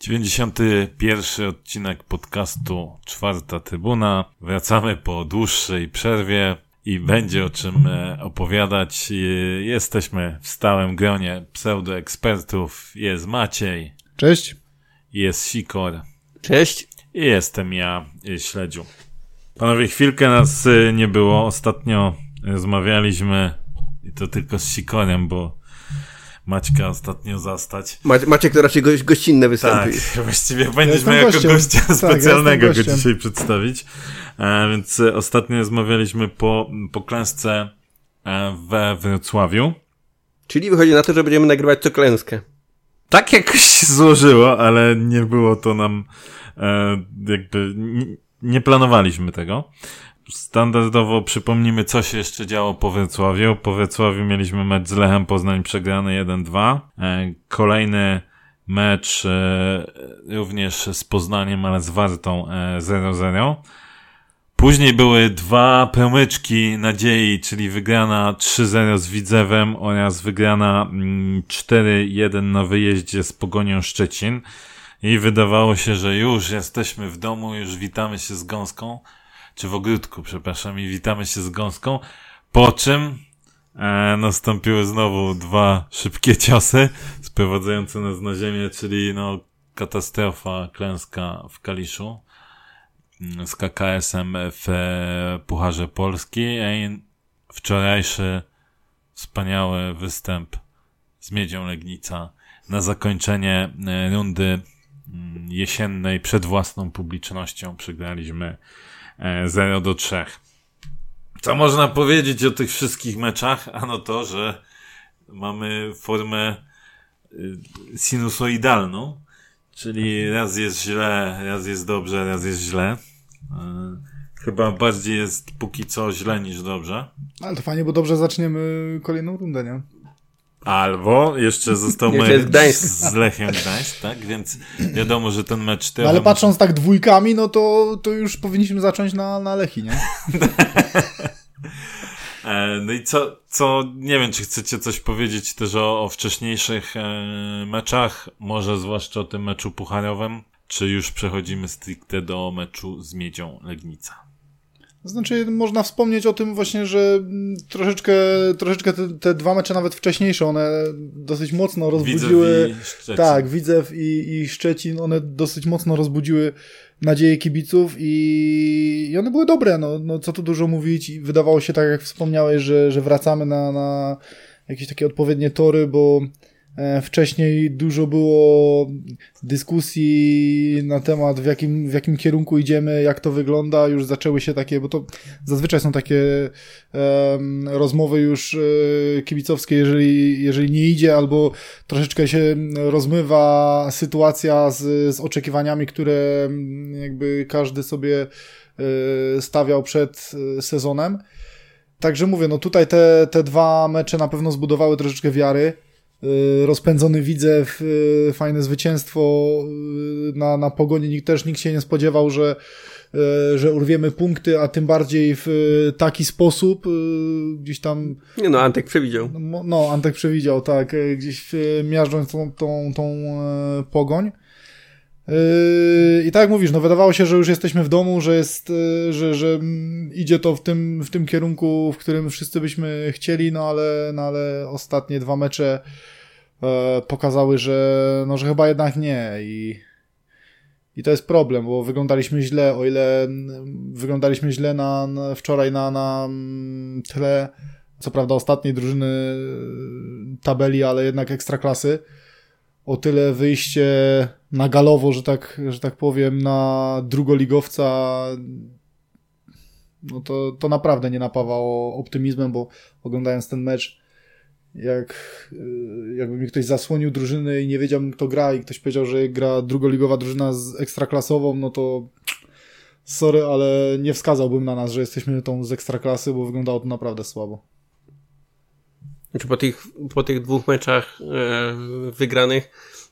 Dziewięćdziesiąty pierwszy odcinek podcastu Czwarta Trybuna. Wracamy po dłuższej przerwie i będzie o czym e, opowiadać. Jesteśmy w stałym gronie pseudoekspertów. Jest Maciej. Cześć. Jest Sikor. Cześć. I jestem ja, Śledziu. Panowie, chwilkę nas e, nie było. Ostatnio rozmawialiśmy i to tylko z Sikorem, bo Maćka ostatnio zastać. Maciek to raczej goś, gościnne występy. Tak, właściwie będziesz ja jako gościem. gościa tak, specjalnego ja go dzisiaj przedstawić. E, więc ostatnio rozmawialiśmy po, po klęsce e, we Wrocławiu. Czyli wychodzi na to, że będziemy nagrywać co klęskę. Tak jakoś się złożyło, ale nie było to nam e, jakby nie planowaliśmy tego. Standardowo przypomnimy, co się jeszcze działo po Wrocławiu. Po Wrocławiu mieliśmy mecz z Lechem Poznań przegrany 1-2. E, kolejny mecz e, również z Poznaniem, ale z Wartą 0-0. Później były dwa promyczki nadziei, czyli wygrana 3-0 z Widzewem oraz wygrana 4-1 mm, na wyjeździe z Pogonią Szczecin. I wydawało się, że już jesteśmy w domu, już witamy się z gąską, czy w ogródku, przepraszam, i witamy się z gąską. Po czym e, nastąpiły znowu dwa szybkie ciosy sprowadzające nas na ziemię, czyli no katastrofa, klęska w Kaliszu z KKS-em w e, Pucharze Polski i wczorajszy wspaniały występ z Miedzią Legnica na zakończenie e, rundy mm, jesiennej przed własną publicznością przegraliśmy 0 e, do 3. Co można powiedzieć o tych wszystkich meczach? Ano to, że mamy formę sinusoidalną, czyli raz jest źle, raz jest dobrze, raz jest źle. E, chyba bardziej jest póki co źle niż dobrze. Ale to fajnie, bo dobrze zaczniemy kolejną rundę, nie? Albo jeszcze został mecz z Lechem Gdańsk, tak? Więc wiadomo, że ten mecz... No, ale patrząc tak dwójkami, no to, to już powinniśmy zacząć na, na Lechi, nie? E, no i co, co, nie wiem, czy chcecie coś powiedzieć też o, o wcześniejszych e, meczach, może zwłaszcza o tym meczu pucharowym, czy już przechodzimy stricte do meczu z Miedzią Legnica? Znaczy, można wspomnieć o tym właśnie, że troszeczkę, troszeczkę te, te dwa mecze nawet wcześniejsze, one dosyć mocno rozbudziły. Widzew tak, Widzew i, i Szczecin, one dosyć mocno rozbudziły nadzieję kibiców i, i one były dobre, no, no co tu dużo mówić. I wydawało się, tak jak wspomniałeś, że, że wracamy na, na jakieś takie odpowiednie tory, bo wcześniej dużo było dyskusji na temat, w jakim, w jakim kierunku idziemy, jak to wygląda. Już zaczęły się takie, bo to zazwyczaj są takie um, rozmowy już e, kibicowskie, jeżeli, jeżeli nie idzie, albo troszeczkę się rozmywa sytuacja z, z oczekiwaniami, które jakby każdy sobie e, stawiał przed sezonem. Także mówię, no tutaj te, te dwa mecze na pewno zbudowały troszeczkę wiary. Y, rozpędzony widzę y, fajne zwycięstwo y, na, na pogoni. Nikt też nikt się nie spodziewał, że, że urwiemy punkty, a tym bardziej w taki sposób gdzieś tam. Nie no, Antek przewidział. No, no Antek przewidział, tak, gdzieś miażdżąc tą, tą, tą e, pogoń. Yy, I tak jak mówisz, no wydawało się, że już jesteśmy w domu, że jest, yy, że, że idzie to w tym, w tym kierunku, w którym wszyscy byśmy chcieli, no ale, no ale ostatnie dwa mecze e, pokazały, że, no, że chyba jednak nie i, i to jest problem, bo wyglądaliśmy źle, o ile wyglądaliśmy źle na, na wczoraj na, na tle, co prawda ostatniej drużyny tabeli, ale jednak ekstraklasy, o tyle wyjście na galowo, że tak, że tak powiem, na drugoligowca no to, to naprawdę nie napawało optymizmem, bo oglądając ten mecz jak, jakby mi ktoś zasłonił drużyny i nie wiedział, kto gra i ktoś powiedział, że gra drugoligowa drużyna z ekstraklasową, no to sorry, ale nie wskazałbym na nas, że jesteśmy tą z ekstraklasy, bo wyglądało to naprawdę słabo. Znaczy po tych, po tych dwóch meczach e, wygranych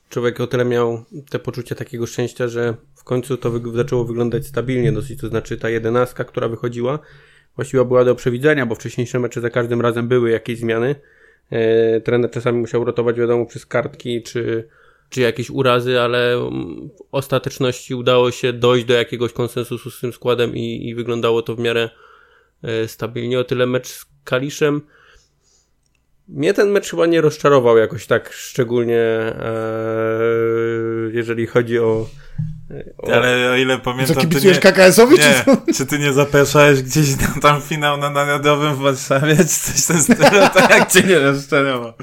człowiek o tyle miał te poczucie takiego szczęścia, że w końcu to wy zaczęło wyglądać stabilnie dosyć, to znaczy ta jedenastka, która wychodziła, właściwie była do przewidzenia, bo wcześniejsze mecze za każdym razem były jakieś zmiany. E, trener czasami musiał rotować, wiadomo, przez kartki czy, czy jakieś urazy, ale mm, w ostateczności udało się dojść do jakiegoś konsensusu z tym składem i, i wyglądało to w miarę e, stabilnie. O tyle mecz z Kaliszem mnie ten mecz chyba nie rozczarował jakoś tak szczególnie, e, jeżeli chodzi o, o... Ale o ile pamiętam, co, kibicujesz nie... KKS-owi, nie, czy co? Czy ty nie zapraszałeś gdzieś na tam finał na Narodowym w Warszawie, czy coś ten stylu, tak jak cię nie rozczarował?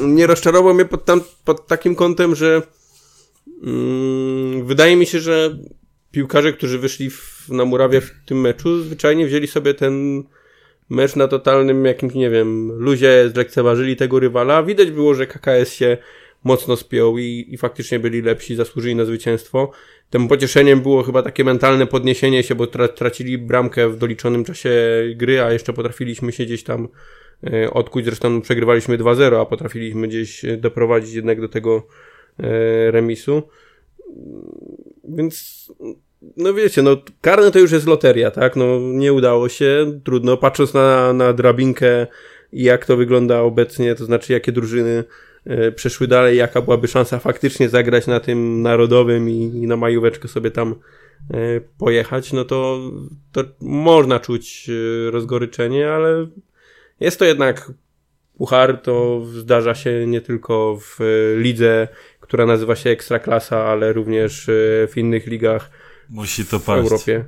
Nie rozczarował mnie pod, tam, pod takim kątem, że mm, wydaje mi się, że piłkarze, którzy wyszli w, na murawie w tym meczu, zwyczajnie wzięli sobie ten mecz na totalnym jakimś, nie wiem, luzie zlekceważyli tego rywala. Widać było, że KKS się mocno spiął i, i faktycznie byli lepsi, zasłużyli na zwycięstwo. Tym pocieszeniem było chyba takie mentalne podniesienie się, bo tra tracili bramkę w doliczonym czasie gry, a jeszcze potrafiliśmy się gdzieś tam e, odkuć. Zresztą przegrywaliśmy 2-0, a potrafiliśmy gdzieś doprowadzić jednak do tego e, remisu. Więc no wiecie, no karne to już jest loteria, tak? No nie udało się, trudno. Patrząc na, na drabinkę i jak to wygląda obecnie, to znaczy jakie drużyny e, przeszły dalej, jaka byłaby szansa faktycznie zagrać na tym narodowym i, i na majóweczkę sobie tam e, pojechać, no to, to można czuć e, rozgoryczenie, ale jest to jednak puchar, to zdarza się nie tylko w lidze, która nazywa się Ekstraklasa, ale również w innych ligach Musi to paść. w Europie.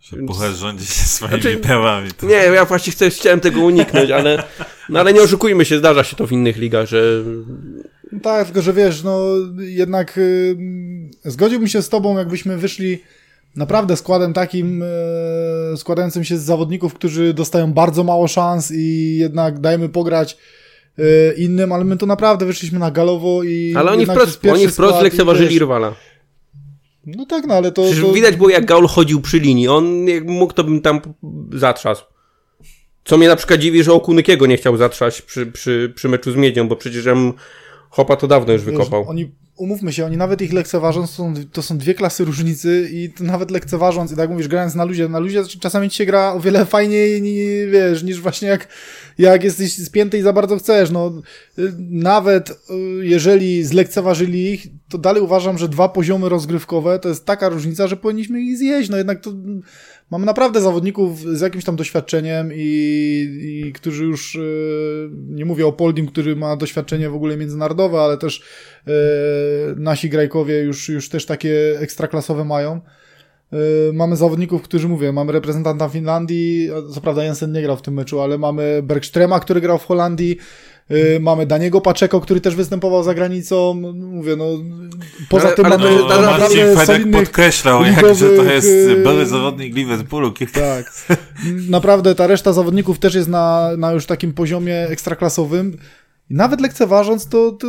Że puchar rządzi się swoimi znaczy, pełami. To... Nie, ja właśnie chcę, chciałem tego uniknąć, ale, no ale nie oszukujmy się, zdarza się to w innych ligach, że... Tak, tylko że wiesz, no jednak y, zgodziłbym się z tobą, jakbyśmy wyszli naprawdę składem takim, y, składającym się z zawodników, którzy dostają bardzo mało szans i jednak dajmy pograć y, innym, ale my to naprawdę wyszliśmy na galowo i... Ale oni wprost, oni wprost lekceważyli rywala. No tak, no ale to, Przecież to... widać było jak Gaul chodził przy linii. On jak mógł, to bym tam zatrzasł. Co mnie na przykład dziwi, że Okunykiego nie chciał zatrzać przy, przy, przy meczu z Miedzią, bo przecież ja Hopa to dawno już wykopał. Oni, umówmy się, oni nawet ich lekceważąc, to są, to są dwie klasy różnicy i to nawet lekceważąc, i tak mówisz, grając na luzie, na luzie czasami ci się gra o wiele fajniej, wiesz, niż właśnie jak, jak jesteś spięty i za bardzo chcesz, no. Nawet y, jeżeli zlekceważyli ich, to dalej uważam, że dwa poziomy rozgrywkowe to jest taka różnica, że powinniśmy ich zjeść, no jednak to mamy naprawdę zawodników z jakimś tam doświadczeniem i, i którzy już, y, nie mówię o Poldim, który ma doświadczenie w ogóle międzynarodowe, ale też E, nasi grajkowie już, już też takie ekstraklasowe mają. E, mamy zawodników, którzy mówię, mamy reprezentanta Finlandii, co prawda Jensen nie grał w tym meczu, ale mamy Bergstrema, który grał w Holandii, mamy Daniego Paczeko, który też występował za granicą. Mówię, no poza ale, tym ale mamy no, no, naprawdę Marcin podkreślał, jak, że to jest były zawodnik Liverpoolu. Tak. Naprawdę ta reszta zawodników też jest na, na już takim poziomie ekstraklasowym. Nawet lekceważąc, to, to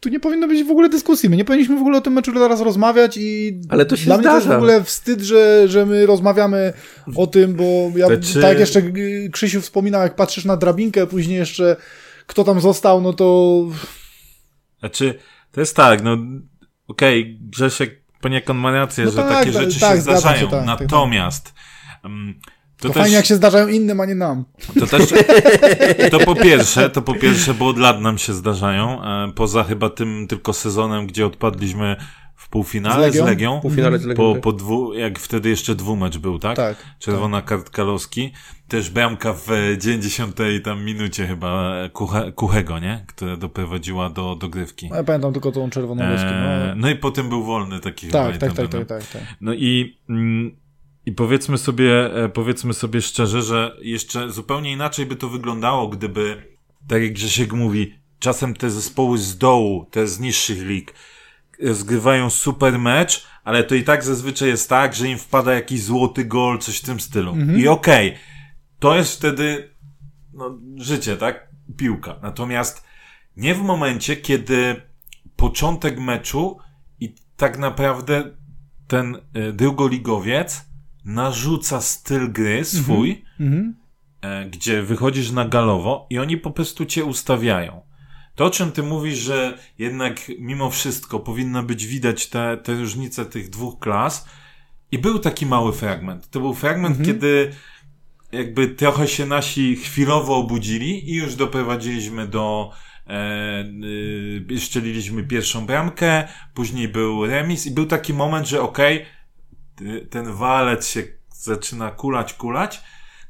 tu nie powinno być w ogóle dyskusji. My nie powinniśmy w ogóle o tym meczu teraz rozmawiać i Ale to się dla zdarza. mnie to jest w ogóle wstyd, że, że my rozmawiamy o tym, bo ja, czy... tak jeszcze Krzysiu wspominał, jak patrzysz na drabinkę, później jeszcze kto tam został, no to... Znaczy, to jest tak, no okej, okay, Grzesiek poniekąd ma rację, no że tak, takie rzeczy tak, się zdarzają. Się, tak, tak, Natomiast um, to, to też, fajnie, jak się zdarzają innym, a nie nam. To też, to po pierwsze, to po pierwsze, bo od lat nam się zdarzają, e, poza chyba tym tylko sezonem, gdzie odpadliśmy w półfinale z Legią, z Legią półfinale z Legią po, tak. po dwu, jak wtedy jeszcze dwumecz był, tak? Tak. Czerwona tak. kartka Loski, też bramka w 90 tam minucie chyba Kuche, Kuchego, nie? Która doprowadziła do dogrywki. No, ja pamiętam tylko tą czerwoną Loską. No. no i potem był wolny taki tak, tak, tak, tak, tak, tak. No i... Mm, i powiedzmy sobie, e, powiedzmy sobie szczerze, że jeszcze zupełnie inaczej by to wyglądało, gdyby, tak jak Grzesiek mówi, czasem te zespoły z dołu, te z niższych lig, e, zgrywają super mecz, ale to i tak zazwyczaj jest tak, że im wpada jakiś złoty gol, coś w tym stylu. Mhm. I okej, okay, to jest wtedy no, życie, tak? Piłka. Natomiast nie w momencie, kiedy początek meczu i tak naprawdę ten y, drugoligowiec narzuca styl gry swój, mm -hmm. gdzie wychodzisz na galowo i oni po prostu cię ustawiają. To, o czym ty mówisz, że jednak mimo wszystko powinno być widać te, te różnice tych dwóch klas. I był taki mały fragment. To był fragment, -hmm. kiedy jakby trochę się nasi chwilowo obudzili i już doprowadziliśmy do e, y, szczeliliśmy pierwszą bramkę, później był remis i był taki moment, że okej, okay, ten walec się zaczyna kulać, kulać,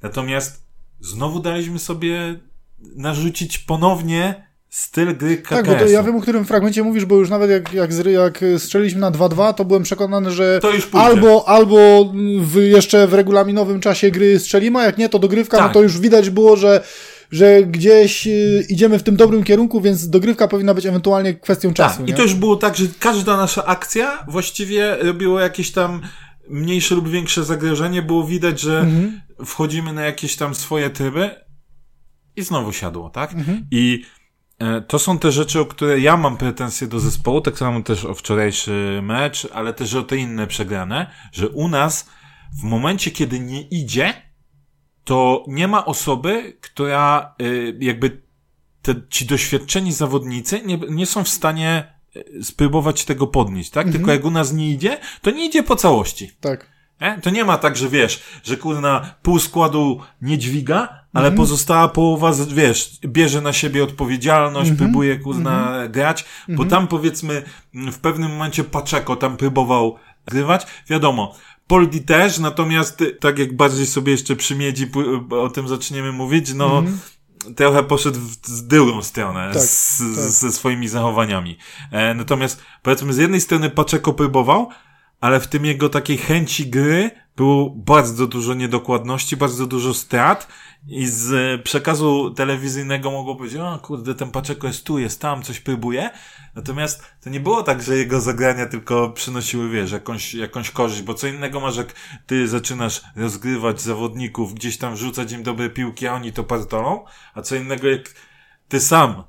natomiast znowu daliśmy sobie narzucić ponownie styl gry KKS. Tak, bo to ja wiem, o którym fragmencie mówisz, bo już nawet jak, jak, jak strzeliśmy na 2-2, to byłem przekonany, że albo, albo w, jeszcze w regulaminowym czasie gry strzelimy, a jak nie, to dogrywka, no tak. no to już widać było, że że gdzieś y, idziemy w tym dobrym kierunku, więc dogrywka powinna być ewentualnie kwestią czasu. Tak, i to już było tak, że każda nasza akcja właściwie robiło jakieś tam mniejsze lub większe zagrożenie. Było widać, że mhm. wchodzimy na jakieś tam swoje tryby i znowu siadło, tak? Mhm. I to są te rzeczy, o które ja mam pretensje do zespołu, tak samo też o wczorajszy mecz, ale też o te inne przegrane, że u nas w momencie, kiedy nie idzie, to nie ma osoby, która y, jakby te, ci doświadczeni zawodnicy nie, nie są w stanie y, spróbować tego podnieść, tak? Mhm. Tylko jak u nas nie idzie, to nie idzie po całości. Tak. Nie? To nie ma tak, że wiesz, że kurna pół składu nie dźwiga, ale mhm. pozostała połowa, wiesz, bierze na siebie odpowiedzialność, mhm. próbuje kurna mhm. grać, bo mhm. tam powiedzmy w pewnym momencie Paczeko tam próbował grywać. Wiadomo, Poldi też, natomiast tak jak bardziej sobie jeszcze przymiedzi, o tym zaczniemy mówić, no mm trochę poszedł w drugą stronę tak, z, tak. ze swoimi zachowaniami. E, natomiast powiedzmy z jednej strony Paczeko próbował, ale w tym jego takiej chęci gry było bardzo dużo niedokładności, bardzo dużo strat i z przekazu telewizyjnego mogło powiedzieć, o kurde, ten Paczeko jest tu, jest tam, coś próbuje. Natomiast to nie było tak, że jego zagrania tylko przynosiły, wiesz, jakąś, jakąś korzyść, bo co innego masz, jak ty zaczynasz rozgrywać zawodników, gdzieś tam wrzucać im dobre piłki, a oni to partolą, a co innego jak ty sam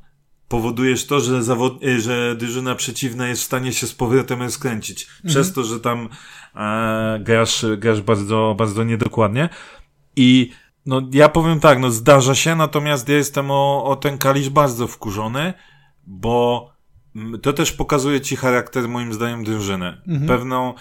powodujesz to, że, zawod... Y, że drużyna przeciwna jest w stanie się z powrotem rozkręcić. Mhm. Przez to, że tam e, grasz, grasz bardzo, bardzo niedokładnie. I no ja powiem tak, no zdarza się, natomiast ja jestem o, o ten kalisz bardzo wkurzony, bo to też pokazuje ci charakter, moim zdaniem, drużyny. Mhm. Pewną,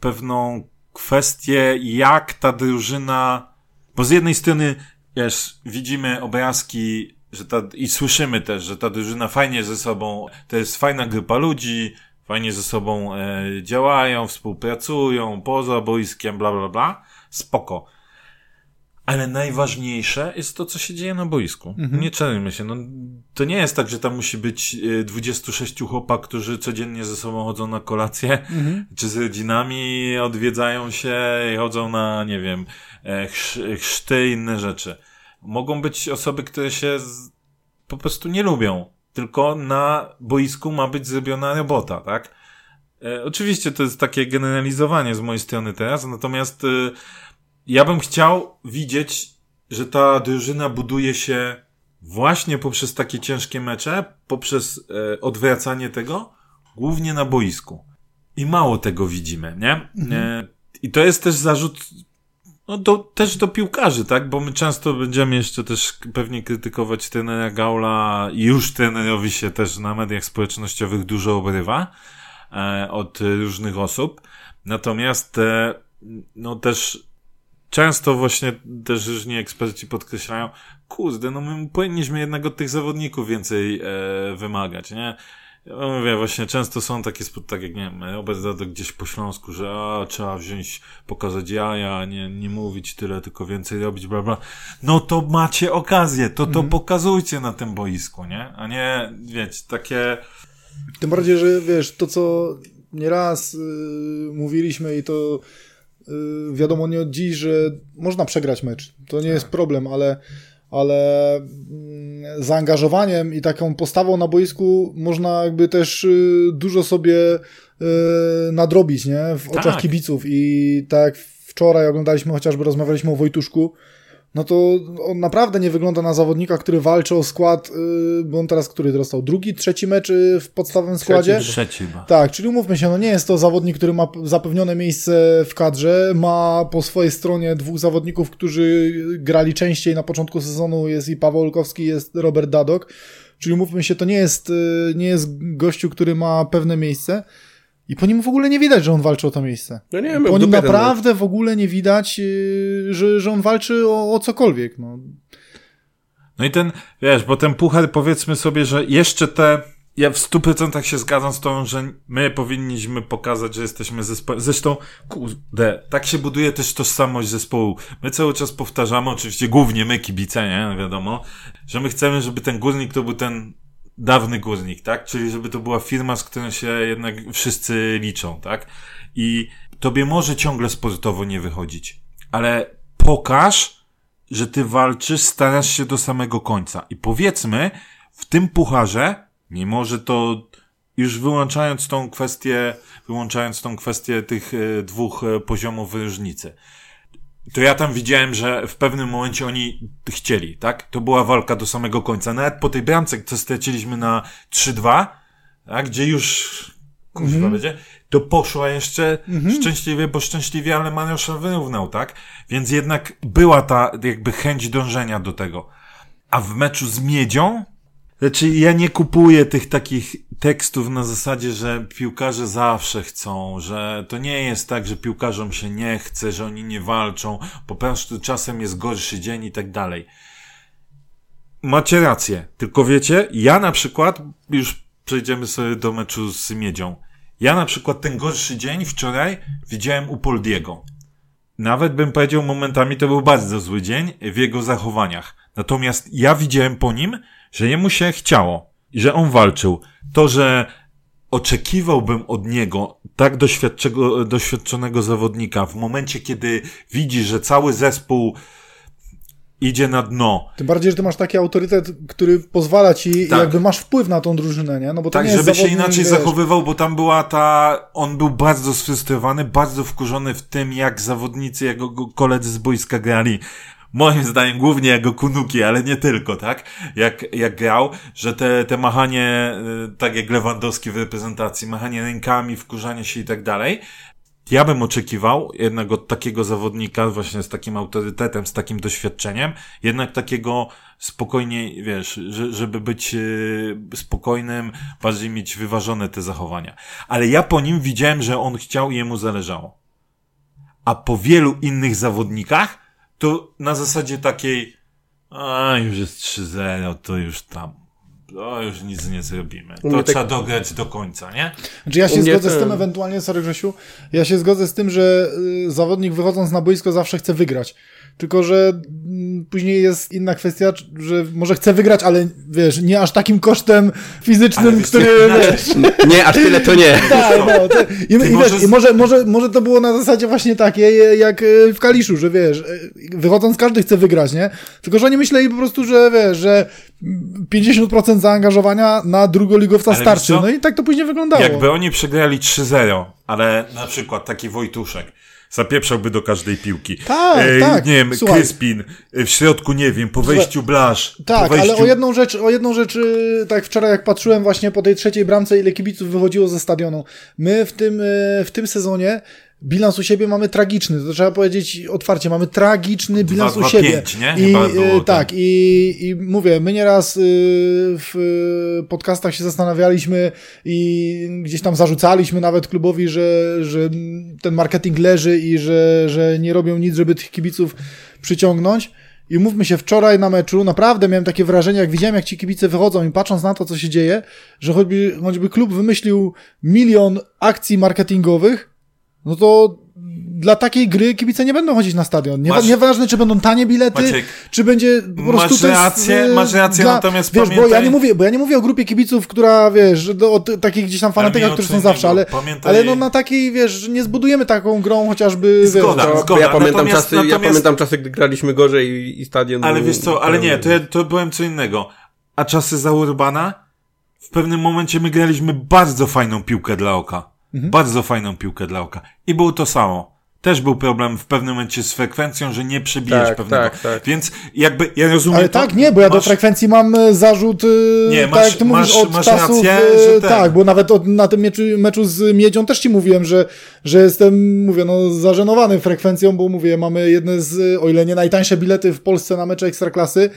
pewną kwestię, jak ta drużyna, bo z jednej strony, wiesz, widzimy obrazki, że ta, i słyszymy też, że ta drużyna fajnie ze sobą, to jest fajna grupa ludzi, fajnie ze sobą e, działają, współpracują, poza boiskiem, bla, bla, bla. Spoko. Ale najważniejsze jest to, co się dzieje na boisku. Mhm. Nie czarujmy się. No, to nie jest tak, że tam musi być 26 y, chłopak, którzy codziennie ze sobą chodzą na kolację, mhm. czy z rodzinami odwiedzają się i chodzą na, nie wiem, e, chrzty i inne rzeczy. Mogą być osoby, które się z... po prostu nie lubią. Tylko na boisku ma być zrobiona robota, tak? E, oczywiście to jest takie generalizowanie z mojej strony teraz, natomiast e, ja bym chciał widzieć, że ta drużyna buduje się właśnie poprzez takie ciężkie mecze, poprzez e, odwracanie tego, głównie na boisku. I mało tego widzimy, nie? Mhm. E, I to jest też zarzut no do, też do piłkarzy, tak? Bo my często będziemy jeszcze też pewnie krytykować trenera Gaula i już trenerowi się też na mediach społecznościowych dużo obrywa e, od różnych osób. Natomiast e, no też często właśnie też różni eksperci podkreślają, kurde, no my powinniśmy jednak od tych zawodników więcej e, wymagać, nie? Ja mówię, właśnie często są takie, tak jak nie wiem, Robert Zadok gdzieś po Śląsku, że a, trzeba wziąć, pokazać jaja, nie, nie mówić tyle, tylko więcej robić, bla, bla. No to macie okazję, to to mm. pokazujcie na tym boisku, nie? A nie, wiecie, takie... Tym bardziej, że wiesz, to co nieraz yy, mówiliśmy i to Y, wiadomo nie od dziś, że można przegrać mecz. To nie jest tak. problem, ale, ale mm, zaangażowaniem i taką postawą na boisku można jakby też y, dużo sobie y, nadrobić, nie? W oczach tak. kibiców i tak wczoraj oglądaliśmy, chociażby rozmawialiśmy o Wojtuszku, no to on naprawdę nie wygląda na zawodnika, który walczy o skład, yy, bo on teraz który dostał? Drugi, trzeci mecz y, w podstawowym składzie? Trzeci, trzeci Tak, czyli umówmy się, no nie jest to zawodnik, który ma zapewnione miejsce w kadrze, ma po swojej stronie dwóch zawodników, którzy grali częściej na początku sezonu, jest i Paweł Olkowski, jest Robert Dadok, czyli umówmy się, to nie jest, y, nie jest gościu, który ma pewne miejsce, I po nim w ogóle nie widać, że on walczy o to miejsce. No nie wiem, Po nim ten naprawdę w ogóle nie widać, yy, że, że on walczy o, o cokolwiek. No. No i ten, wiesz, bo ten puchar powiedzmy sobie, że jeszcze te, ja w stu procentach się zgadzam z tą, że my powinniśmy pokazać, że jesteśmy zespołem. Zresztą, kurde, tak się buduje też tożsamość zespołu. My cały czas powtarzamy, oczywiście głównie my kibice, nie, wiadomo, że my chcemy, żeby ten górnik to był ten dawny górnik, tak? Czyli żeby to była firma, z którą się jednak wszyscy liczą, tak? I tobie może ciągle sportowo nie wychodzić, ale pokaż, że ty walczysz, starasz się do samego końca. I powiedzmy, w tym pucharze, mimo że to już wyłączając tą kwestię, wyłączając tą kwestię tych e, dwóch e, poziomów różnicy, to ja tam widziałem, że w pewnym momencie oni chcieli, tak? To była walka do samego końca. Nawet po tej bramce, co straciliśmy na 3-2, tak? Gdzie już kurwa będzie, to poszła jeszcze szczęśliwie, bo szczęśliwie, ale Mariusza wyrównał, tak? Więc jednak była ta jakby chęć dążenia do tego. A w meczu z Miedzią, znaczy ja nie kupuję tych takich tekstów na zasadzie, że piłkarze zawsze chcą, że to nie jest tak, że piłkarzom się nie chce, że oni nie walczą, po prostu czasem jest gorszy dzień i tak dalej. Macie rację, tylko wiecie, ja na przykład, już przejdziemy sobie do meczu z Miedzią, ja na przykład ten gorszy dzień wczoraj widziałem u Poldiego. Nawet bym powiedział momentami to był bardzo zły dzień w jego zachowaniach. Natomiast ja widziałem po nim, że jemu się chciało i że on walczył. To, że oczekiwałbym od niego tak doświadczonego zawodnika w momencie, kiedy widzi, że cały zespół idzie na dno. Tym bardziej, że ty masz taki autorytet, który pozwala ci, Tak. jakby masz wpływ na tą drużynę, nie? No bo Tak, nie żeby się inaczej wiesz, zachowywał, bo tam była ta. On był bardzo sfrustrowany, bardzo wkurzony w tym, jak zawodnicy, jego go- koledzy z boiska grali. Moim zdaniem głównie jako kunuki, ale nie tylko, tak? Jak, jak grał, że te, te machanie, y, tak jak Lewandowski w reprezentacji, machanie rękami, wkurzanie się i tak dalej. Ja bym oczekiwał jednak od takiego zawodnika, właśnie z takim autorytetem, z takim doświadczeniem, jednak takiego spokojnie, wiesz, że, żeby być e, spokojnym, bardziej mieć wyważone te zachowania. Ale ja po nim widziałem, że on chciał i jemu zależało. A po wielu innych zawodnikach, to na zasadzie takiej, a już jest 3-0, to już tam, to już nic nie zrobimy. To tak- trzeba dograć do końca, nie? Znaczy ja się zgodzę z ten- tym ewentualnie, sorry Grzesiu, ja się zgodzę z tym, że y, zawodnik wychodząc na boisko zawsze chce wygrać. Tylko, że mm, później jest inna kwestia, że może chce wygrać, ale wiesz, nie aż takim kosztem fizycznym, wiesz, który... inaczej- Wiesz, Nie, aż tyle to nie. tak, no, i, Ty i, możesz- wiesz, i może, może, może to było na zasadzie właśnie takie, jak y, w Kaliszu, że wiesz, y, wychodząc każdy chce wygrać, nie? Tylko, że oni myśleli po prostu, że wiesz, że 50% zaangażowania na drugoligowca Ale starczy. No i tak to później wyglądało. Jakby oni przegrali 3-0, ale na przykład taki Wojtuszek zapieprzałby do każdej piłki. Tak, tak. Nie wiem, Słuchaj. Kryspin, w środku nie wiem, po wejściu Blasz. Tak, wejściu... ale o jedną rzecz, o jedną rzecz, yy, tak wczoraj jak patrzyłem właśnie po tej trzeciej bramce, ile kibiców wychodziło ze stadionu. My w tym, yy, w tym sezonie bilans u siebie mamy tragiczny, to trzeba powiedzieć otwarcie, mamy tragiczny bilans u siebie. pięć, nie? I, Chyba było tam. tak, i, i mówię, my nieraz yy, w yy, podcastach się zastanawialiśmy i gdzieś tam zarzucaliśmy nawet klubowi, że, że ten marketing leży i że, że nie robią nic, żeby tych kibiców przyciągnąć. I mówmy się, wczoraj na meczu naprawdę miałem takie wrażenie, jak widziałem, jak ci kibice wychodzą i patrząc na to, co się dzieje, że choćby, choćby klub wymyślił milion akcji marketingowych, no to dla takiej gry kibice nie będą chodzić na stadion. Nie, Masz- Nieważne, czy będą tanie bilety, Maciek, czy będzie po masz prostu jest, rację, e, masz rację, natomiast wiesz, bo ja pamiętaj- nie mówię, bo ja nie mówię o grupie kibiców, która, wiesz, że do, o takich gdzieś tam fanatykach, którzy są zawsze, ale, innego. Pamiętaj- ale no na takiej, wiesz, że nie zbudujemy taką grą chociażby, Zgoda, wiesz, To, zgoda. ja, pamiętam Natomiast- czasy, ja natomiast- pamiętam czasy, gdy graliśmy gorzej i, i stadion Ale wiesz co, ale nie, to, ja, to byłem co innego. A czasy za Urbana, w pewnym momencie my graliśmy bardzo fajną piłkę dla oka. Mhm. Bardzo fajną piłkę dla oka. I było to samo. Też był problem w pewnym momencie z frekwencją, że nie przebijesz Tak, pewnego. tak, tak. Więc jakby ja rozumiem. Ale to, tak, nie, bo ja do masz- frekwencji mam e, zarzut, e, Nie, tak masz- jak ty mówisz, masz- od masz czasów, rację, e, że ten- tak, bo nawet od, na tym meczu, meczu z Miedzią też ci mówiłem, że, że jestem, mówię, no, zażenowany frekwencją, bo mówię, mamy jedne z, o ile nie najtańsze bilety w Polsce na mecze Ekstraklasy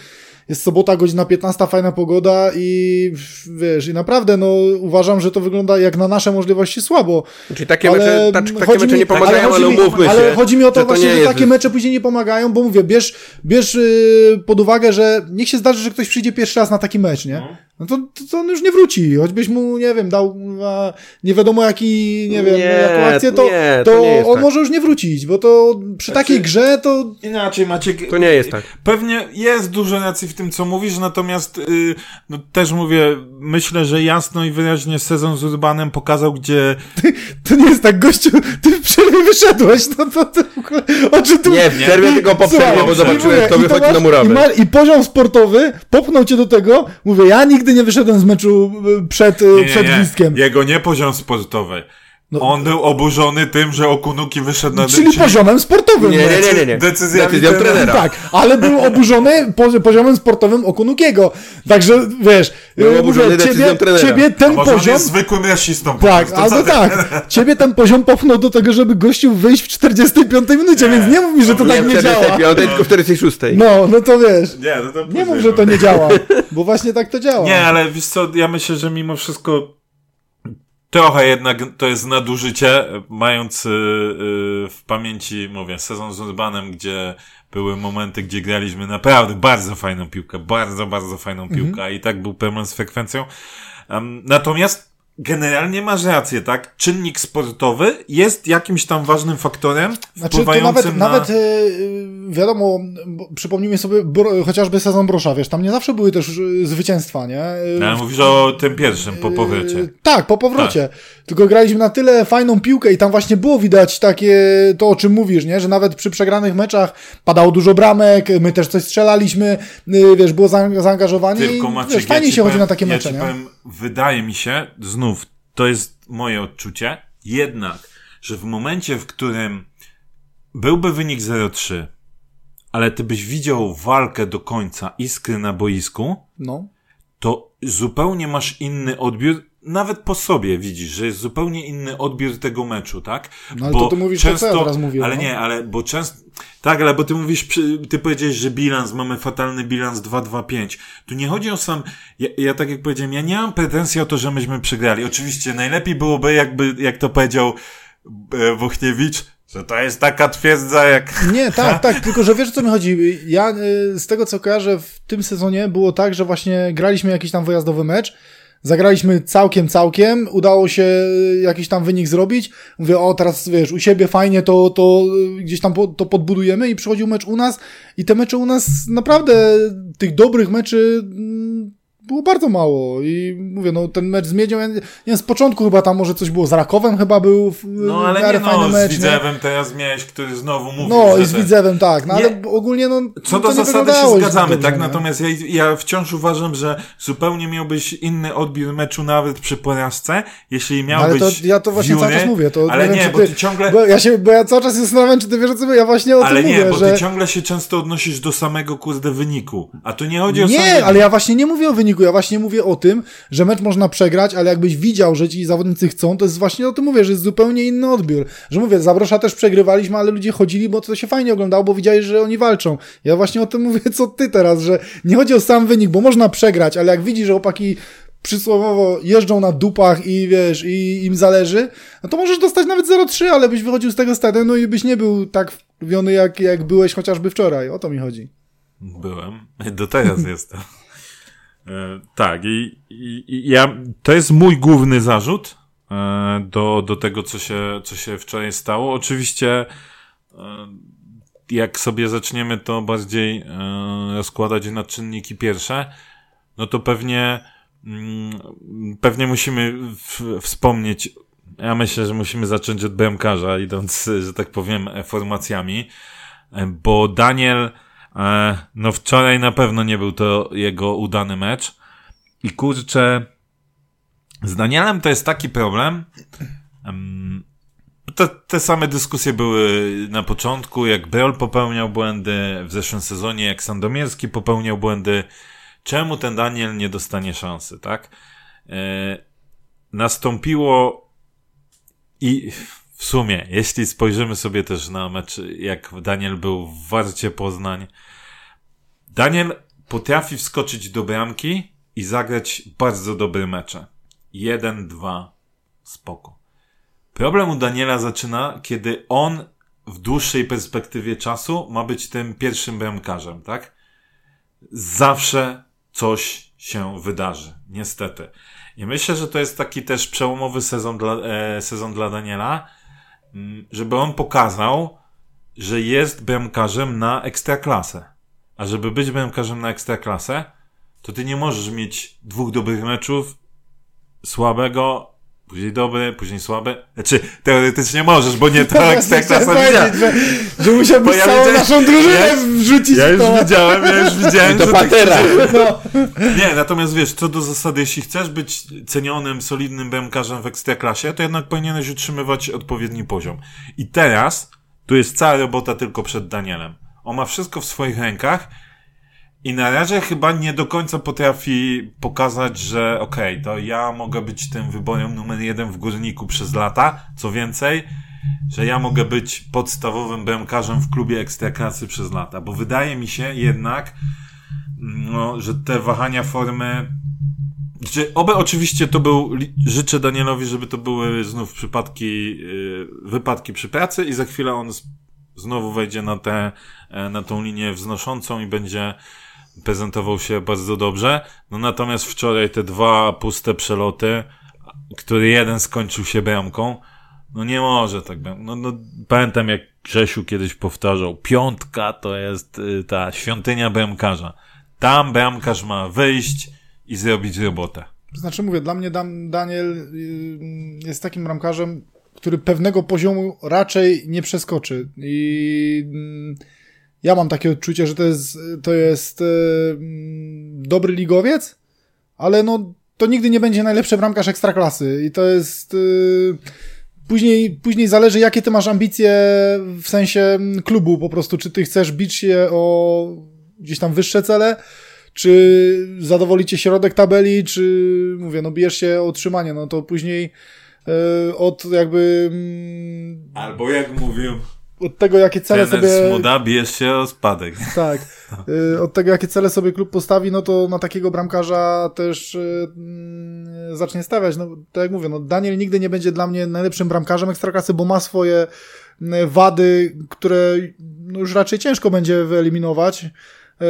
jest sobota, godzina 15, fajna pogoda i wiesz, i naprawdę, no uważam, że to wygląda jak na nasze możliwości słabo. Czyli takie mecze, ta, takie mecze mi, nie pomagają, ale, ale umówmy się. Ale chodzi mi o to, że właśnie, nie że jest- takie mecze później nie pomagają, bo mówię, bierz, bierz yy, pod uwagę, że niech się zdarzy, że ktoś przyjdzie pierwszy raz na taki mecz, nie? No to, to, to on już nie wróci, choćbyś mu, nie wiem, dał a, nie wiadomo jaki, nie wiem, Nie, jaką akcję, to, nie, to, to on tak. może już nie wrócić, bo to przy Znaczy- takiej grze to Inaczej Maciek. To nie jest tak. Pewnie jest dużo racji w tym, co mówisz, natomiast y, no, też mówię, myślę, że jasno i wyraźnie sezon z Urbanem pokazał, gdzie To nie jest tak, gościu, ty w przerwie wyszedłeś, no to, to w ogóle, o czym tu... Nie, w przerwie tylko po Słuchaj, przerwie, bo zobaczyłem, kto wychodzi masz- na murawę. I, ma, I poziom sportowy popchnął cię do tego, mówię, ja nigdy nie wyszedłem z meczu y, przed, y, Nie, nie, przed nie. gwizdkiem. Jego nie poziom sportowy. No. On był oburzony tym, że Okunuki wyszedł na Czyli poziomem sportowym. Nie, nie, nie, nie, nie. Decyzjami Decyzją trenera. trenera. Tak, ale był oburzony pozi- poziomem sportowym Okunukiego. Także, wiesz, Był y, oburzony ciebie, trenera. ciebie A ten może on poziom... jest zwykłym rasistą po Tak, albo co? tak. Ciebie ten poziom popchnął do tego, żeby gościu wyjść w 45 minucie, więc nie mów mi, że to Nie, tak w nie działa. 45, tylko w 46. No, no to wiesz. Nie, no to Nie mów, że to nie działa, bo właśnie tak to działa. Nie, ale wiesz co, ja myślę, że mimo wszystko trochę jednak to jest nadużycie, mając y, y, w pamięci, mówię, sezon z Urbanem, gdzie były momenty, gdzie graliśmy naprawdę bardzo fajną piłkę, bardzo, bardzo fajną piłkę a i tak był problem z frekwencją. Natomiast generalnie masz rację, tak? Czynnik sportowy jest jakimś tam ważnym faktorem Znaczy, to wpływającym nawet, na... nawet y, wiadomo, przypomnijmy sobie bro, chociażby sezon Brosza, wiesz, tam nie zawsze były też y, zwycięstwa, nie? Y, No, ale mówisz o tym pierwszym, po powrocie. Yy, Tak, po powrocie. Tylko graliśmy na tyle fajną piłkę i tam właśnie było widać takie, to o czym mówisz, nie? Że nawet przy przegranych meczach padało dużo bramek, my też coś strzelaliśmy, yy, wiesz, było za- zaangażowanie Tylko i Maciek, wiesz, fajnie ja się chodzi powiem- na takie ja mecze, nie? powiem, wydaje mi się, znów, to jest moje odczucie, jednak, że w momencie, w którym byłby wynik 0-3, ale ty byś widział walkę do końca, iskry na boisku, No. to zupełnie masz inny odbiór, nawet po sobie widzisz, że jest zupełnie inny odbiór tego meczu, tak? No ale to ty mówisz to, co ja teraz mówię, Ale no. nie, ale bo często, tak, ale bo ty mówisz, ty powiedziałeś, że bilans, mamy fatalny bilans 2-2-5. Tu nie chodzi o sam, ja, ja tak jak powiedziałem, ja nie mam pretensji o to, że myśmy przegrali. Oczywiście najlepiej byłoby, jakby, jak to powiedział e, Wuchniewicz, że to jest taka twierdza jak... Nie, tak, tak, tylko że wiesz o co mi chodzi. Ja y, z tego co kojarzę w tym sezonie było tak, że właśnie graliśmy jakiś tam wyjazdowy mecz, zagraliśmy całkiem, całkiem, udało się y, jakiś tam wynik zrobić. Mówię, o teraz wiesz, u siebie fajnie to, to y, gdzieś tam po, to podbudujemy i przychodził mecz u nas i te mecze u nas naprawdę tych dobrych meczy mm, było bardzo mało i mówię, no ten mecz z Miedzią, ja nie z początku chyba tam może coś było z Rakowem chyba był w, No ale nie no, mecz, z nie? Widzewem teraz miałeś, który znowu mówił, No i z Widzewem, tak, no Nie. ale ogólnie no... Co to do nie zasady się zgadzamy, tak? nie? Natomiast ja, ja wciąż uważam, że zupełnie miałbyś inny odbiór meczu nawet przy porażce, jeśli No, ale miałbyś to ja to właśnie cały czas mówię, to ale nie, nie, wiem, bo ty ciągle... Bo ja, się, bo ja cały czas się zastanawiam, czy ty wiesz co ja właśnie o ale tym nie, mówię, bo że... ty ciągle się często odnosisz do samego kurde wyniku. A tu nie chodzi o Nie, ale ja właśnie nie mówię o wyniku, ja właśnie mówię o tym, że mecz można przegrać, ale jakbyś widział, że ci zawodnicy chcą, to jest właśnie o tym mówię, że jest zupełnie inny odbiór. Że mówię, Zabrosza też przegrywaliśmy, ale ludzie chodzili, bo to się fajnie oglądało, bo widzieli, że oni walczą. Ja właśnie o tym mówię, co ty teraz, że nie chodzi o sam wynik, bo można przegrać, ale jak widzisz, że chłopaki przysłowiowo jeżdżą na dupach i wiesz, i im zależy, no to możesz dostać nawet 0-3, ale byś wychodził z tego stadionu i byś nie był tak wkurwiony, jak, jak byłeś chociażby wczoraj. O to mi chodzi. Byłem. Do teraz jestem. E, tak, i, i, i ja, to jest mój główny zarzut e, do, do tego, co się, co się wczoraj stało. Oczywiście, e, jak sobie zaczniemy to bardziej rozkładać na czynniki pierwsze, no to pewnie, mm, pewnie musimy w, wspomnieć, ja myślę, że musimy zacząć od bramkarza, idąc, że tak powiem, formacjami, bo Daniel no wczoraj na pewno nie był to jego udany mecz. I kurczę, z Danielem to jest taki problem. em, Te, te same dyskusje były na początku, jak Brol popełniał błędy w zeszłym sezonie, jak Sandomierski popełniał błędy. Czemu ten Daniel nie dostanie szansy, tak? E, nastąpiło i w sumie, jeśli spojrzymy sobie też na mecz, jak Daniel był w Warcie Poznań, Daniel potrafi wskoczyć do bramki i zagrać bardzo dobre mecze. Jeden, dwa, spoko. Problem u Daniela zaczyna, kiedy on w dłuższej perspektywie czasu ma być tym pierwszym bramkarzem, tak? Zawsze coś się wydarzy, niestety. I myślę, że to jest taki też przełomowy sezon dla, e, sezon dla Daniela, żeby on pokazał, że jest bramkarzem na ekstraklasę. A żeby być bramkarzem na ekstraklasę, to ty nie możesz mieć dwóch dobrych meczów, słabego, później dobry, później słaby. Znaczy, teoretycznie możesz, bo nie to ekstraklasa widziałem. że, że musiałbyś ja całą naszą drużynę ja- wrzucić Ja już to. widziałem, ja już widziałem, To że tak patera. No. Nie, natomiast wiesz, co do zasady, jeśli chcesz być cenionym, solidnym bramkarzem w ekstraklasie, to jednak powinieneś utrzymywać odpowiedni poziom. I teraz, tu jest cała robota tylko przed Danielem. On ma wszystko w swoich rękach i na razie chyba nie do końca potrafi pokazać, że okej, to ja mogę być tym wyborem numer jeden w górniku przez lata. Co więcej, że ja mogę być podstawowym bramkarzem w klubie ekstraklasy przez lata. Bo wydaje mi się jednak, no, że te wahania formy. Znaczy, oby oczywiście to był. Życzę Danielowi, żeby to były znów przypadki, yy, wypadki przy pracy i za chwilę on znowu wejdzie na tę, e, na tą linię wznoszącą i będzie prezentował się bardzo dobrze. No natomiast wczoraj te dwa puste przeloty, który jeden skończył się bramką, no nie może tak być. No, no, pamiętam jak Grzesiu kiedyś powtarzał, piątka to jest y, ta świątynia bramkarza. Tam bramkarz ma wyjść i zrobić robotę. Znaczy mówię, dla mnie Dan, Daniel y, jest takim bramkarzem, który pewnego poziomu raczej nie przeskoczy. I mm, ja mam takie odczucie, że to jest, to jest y, mm, dobry ligowiec, ale no to nigdy nie będzie najlepszy bramkarz ekstraklasy. I to jest. y, Później, później zależy, jakie ty masz ambicje w sensie mm, klubu, po prostu, czy ty chcesz bić się o gdzieś tam wyższe cele, czy zadowolicie środek tabeli, czy mówię, no bijesz się o utrzymanie, no to później e, od jakby mm, Albo jak mówił od tego, jakie cele trener sobie Smuda, bijesz się o spadek. tak, e, od tego, jakie cele sobie klub postawi, no to na takiego bramkarza też e, mm, zacznie stawiać. No, tak jak mówię, no Daniel nigdy nie będzie dla mnie najlepszym bramkarzem ekstraklasy, bo ma swoje mm, wady, które no, już raczej ciężko będzie wyeliminować. E,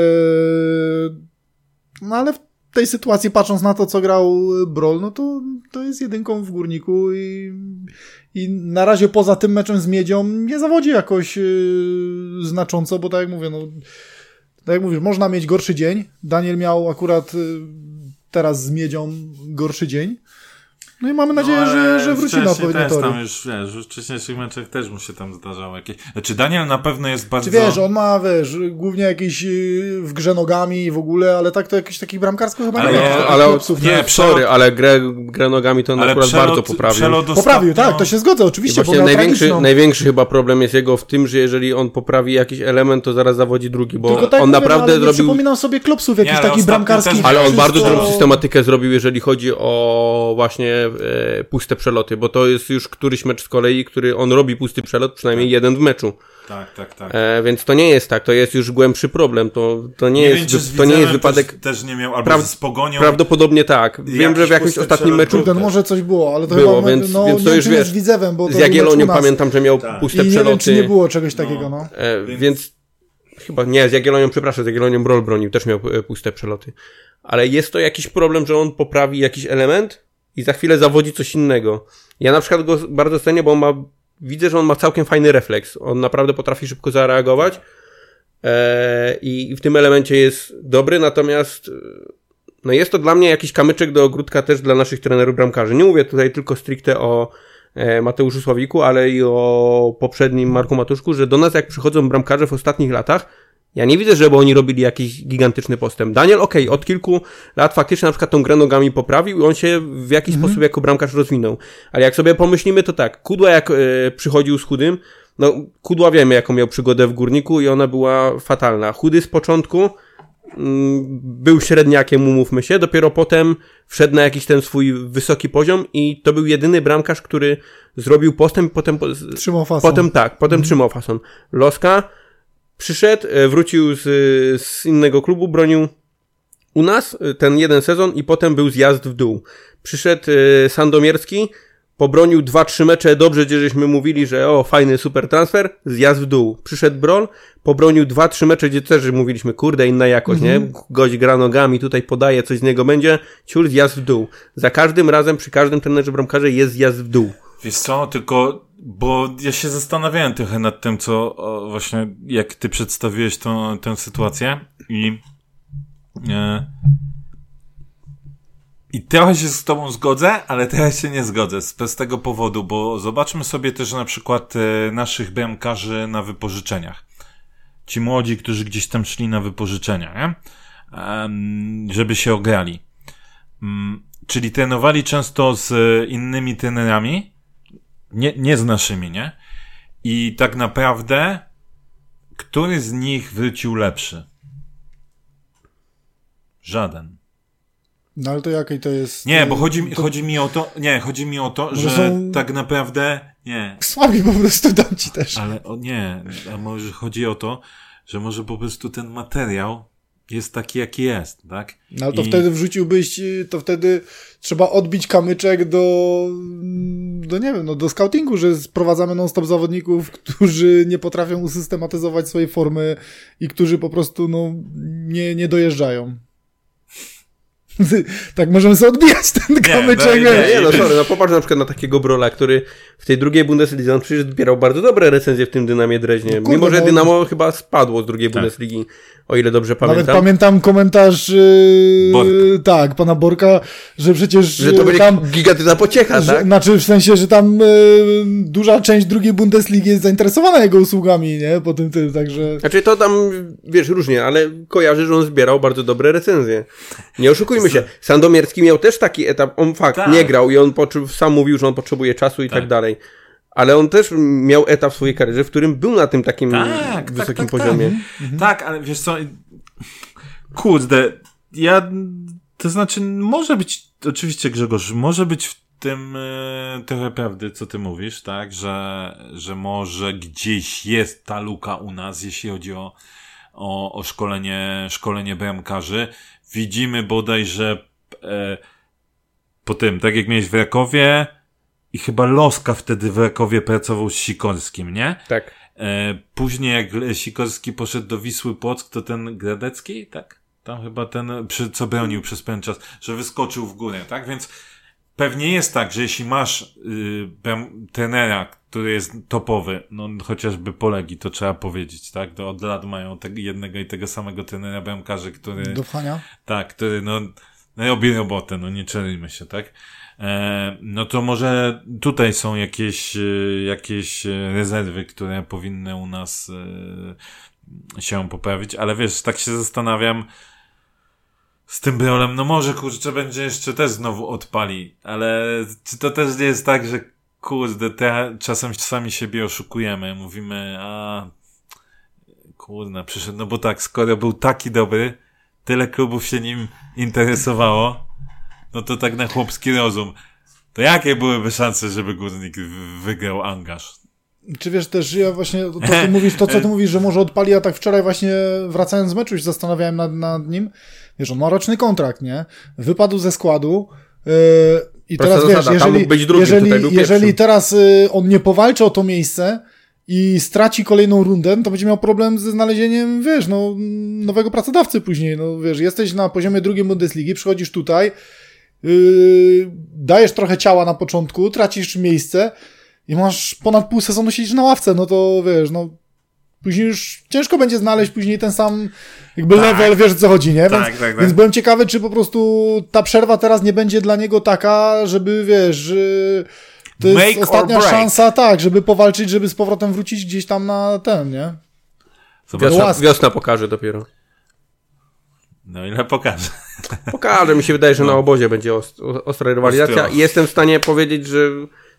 No ale tej sytuacji, patrząc na to, co grał Brol, no to, to jest jedynką w górniku i, i na razie poza tym meczem z Miedzią nie zawodzi jakoś yy, znacząco, bo tak jak mówię, no tak jak mówisz, można mieć gorszy dzień. Daniel miał akurat yy, teraz z Miedzią gorszy dzień. No i mamy nadzieję, No, że, ale że wróci na odpowiednie też tory. tam już, wiesz, w wcześniejszych meczach też mu się tam zdarzało jakieś... Znaczy Daniel na pewno jest bardzo... Czy wiesz, on ma, wiesz, głównie jakieś yy, w grze nogami i w ogóle, ale tak to jakiś takich bramkarsko chyba Ale nie ma. ale chłopców, nie, nie, Sorry, ale grę, grę nogami to on ale akurat przelot, bardzo poprawił. przelot Poprawił, ostatnio- tak, to się zgodzę, oczywiście, właśnie największy, tragiczną. największy chyba problem jest jego w tym, że jeżeli on poprawi jakiś element, to zaraz zawodzi drugi, bo Tylko tak on mówię, naprawdę no, ale zrobił... przypominam sobie klopsów jakichś Nie, ale takich ostatnio bramkarskich. też- Ale on bardzo dobrą systematykę zrobił, jeżeli chodzi o właśnie e, puste przeloty, bo to jest już któryś mecz z kolei, który on robi pusty przelot, przynajmniej jeden w meczu. Tak, tak, tak. E, więc to nie jest tak, to jest już głębszy problem. To, to nie, nie jest, wiem, to nie jest wypadek. Też, też nie miał, albo Praw- z Pogonią. Prawdopodobnie tak. Wiem, że w jakimś ostatnim meczu no może coś było, ale to Było, chyba, więc- no, więc to nie już wiesz, z Widzewem, bo to z Jagiellonią pamiętam, że miał Tak. puste I nie przeloty. wiem, czy nie było czegoś takiego, no. E, Więc- więc... chyba nie, z Jagiellonią, przepraszam, z Jagiellonią Brol bronił, też miał e, puste przeloty. Ale jest to jakiś problem, że on poprawi jakiś element i za chwilę zawodzi coś innego. Ja na przykład go bardzo cenię, bo ma, widzę, że on ma całkiem fajny refleks. On naprawdę potrafi szybko zareagować e, i w tym elemencie jest dobry, natomiast e, no jest to dla mnie jakiś kamyczek do ogródka też dla naszych trenerów bramkarzy. Nie mówię tutaj tylko stricte o e, Mateuszu Sławiku, ale i o poprzednim Marku Matuszku, że do nas jak przychodzą bramkarze w ostatnich latach, ja nie widzę, żeby oni robili jakiś gigantyczny postęp. Daniel, okej, od kilku lat faktycznie na przykład tą grę nogami poprawił i on się w jakiś sposób jako bramkarz rozwinął. Ale jak sobie pomyślimy, to tak, Kudła jak e, przychodził z Chudym, no Kudła wiemy jaką miał przygodę w Górniku i ona była fatalna. Chudy z początku mm, był średniakiem, umówmy się, dopiero potem wszedł na jakiś ten swój wysoki poziom i to był jedyny bramkarz, który zrobił postęp i potem, Trzymał fason. potem tak, potem trzymał fason. Loska przyszedł, e, wrócił z, z innego klubu, bronił u nas y, ten jeden sezon i potem był zjazd w dół. Przyszedł y, Sandomierski, pobronił dwa, trzy mecze dobrze, gdzie żeśmy mówili, że o, fajny super transfer, zjazd w dół. Przyszedł Brol, pobronił dwa, trzy mecze, gdzie też mówiliśmy, kurde, inna jakość, nie? Gość gra nogami, tutaj podaje, coś z niego będzie, ciul, zjazd w dół. Za każdym razem, przy każdym trenerze bramkarze jest zjazd w dół. Wiesz co, tylko, bo ja się zastanawiałem trochę nad tym, co właśnie, jak ty przedstawiłeś tą, tę sytuację i e, i trochę się z tobą zgodzę, ale trochę się nie zgodzę z, z tego powodu, bo zobaczmy sobie też na przykład e, naszych bramkarzy na wypożyczeniach. Ci młodzi, którzy gdzieś tam szli na wypożyczenia, nie? Em, żeby się ograli. Mm, czyli trenowali często z e, innymi trenerami, nie, nie z naszymi, nie? I tak naprawdę, który z nich wrócił lepszy? Żaden. No ale to jakiej to jest... Nie, y, bo chodzi, mi- to chodzi mi o to, nie, chodzi mi o to, Może że są- tak naprawdę, nie, Słabi po prostu dam ci też. ale o, nie, a może chodzi o to, że może po prostu ten materiał jest taki, jaki jest, tak? No ale to I- wtedy wrzuciłbyś, y, to wtedy trzeba odbić kamyczek do, do nie wiem, no do scoutingu, że sprowadzamy non-stop zawodników, którzy nie potrafią usystematyzować swojej formy i którzy po prostu, no, nie, nie dojeżdżają. tak możemy sobie odbijać ten kamyczek. no i wiesz. Nie, no sorry, no popatrz na przykład na takiego Brola, który w tej drugiej Bundesliga, on przecież zbierał bardzo dobre recenzje w tym Dynamie Dreźnie. kurde, Mimo, że no- Dynamo chyba spadło z drugiej Tak. Bundesligi, o ile dobrze Nawet pamiętam. pamiętam komentarz, yy, tak, pana Borka, że przecież że to yy, będzie tam gigantyczna pociecha, Że, tak? Znaczy w sensie, że tam e, duża część drugiej Bundesligi jest zainteresowana jego usługami, nie? Po tym tym, także... Znaczy to tam, wiesz, różnie, ale kojarzy, że on zbierał bardzo dobre recenzje. Nie oszukujmy się. Sandomierski miał też taki etap, on fakt, Tak. nie grał i on poczu- sam mówił, że on potrzebuje czasu i tak, Tak. dalej. Ale on też miał etap w swojej karierze, w którym był na tym takim Tak, wysokim tak, tak, poziomie. Tak, ale wiesz co, kurde, ja, to znaczy, może być, oczywiście Grzegorz, może być w tym e, trochę prawdy, co ty mówisz, tak, że, że może gdzieś jest ta luka u nas, jeśli chodzi o, o, o szkolenie, szkolenie bramkarzy. Widzimy bodaj, że e, po tym, tak jak miałeś w Rakowie i chyba Loska wtedy w Rakowie pracował z Sikorskim, nie? Tak. E, później jak Sikorski poszedł do Wisły Płock, to ten Gradecki, tak? Tam chyba ten, przy, co bronił przez pewien czas, że wyskoczył w górę, tak? Więc pewnie jest tak, że jeśli masz y, trenera, który jest topowy, no chociażby Polegi, to trzeba powiedzieć, tak? To od lat mają te, jednego i tego samego trenera bramkarzy, który... Do pchania? Tak, który no, no robi robotę, no nie czerujmy się, tak? E, no to może tutaj są jakieś, e, jakieś e, rezerwy, które powinny u nas się poprawić, ale wiesz, tak się zastanawiam z tym Brolem, no może kurczę będzie jeszcze też znowu odpali, ale czy to też nie jest tak, że kurde, te, czasem sami siebie oszukujemy, mówimy, a kurde, przyszedł, no bo tak, skoro był taki dobry, tyle klubów się nim interesowało, no to tak na chłopski rozum. To jakie byłyby szanse, żeby Górnik wygrał angaż? Czy wiesz też, ja właśnie to, to, ty mówisz, to co ty mówisz, że może odpali, a tak wczoraj właśnie wracając z meczu się zastanawiałem nad, nad nim. Wiesz, on ma roczny kontrakt, nie? Wypadł ze składu yy, i Prosta teraz wiesz, zasada, tam jeżeli, mógł być drugim, jeżeli, tutaj był jeżeli teraz y, on nie powalczy o to miejsce i straci kolejną rundę, no to będzie miał problem ze znalezieniem, wiesz, no, nowego pracodawcy później, no wiesz, jesteś na poziomie drugiej Bundesligi, przychodzisz tutaj, yy, dajesz trochę ciała na początku, tracisz miejsce i masz ponad pół sezonu siedzieć na ławce, no to wiesz, no później już ciężko będzie znaleźć później ten sam jakby Tak. level, wiesz co chodzi, nie? Tak, więc, tak, tak. więc byłem ciekawy, czy po prostu ta przerwa teraz nie będzie dla niego taka, żeby wiesz, że to jest Make ostatnia szansa, tak, żeby powalczyć, żeby z powrotem wrócić gdzieś tam na ten, nie? Zobacz, Wiosna, wiosna pokaże dopiero. no ile pokaże. Pokaże, mi się wydaje, że na obozie będzie ostra rywalizacja i jestem w stanie powiedzieć, że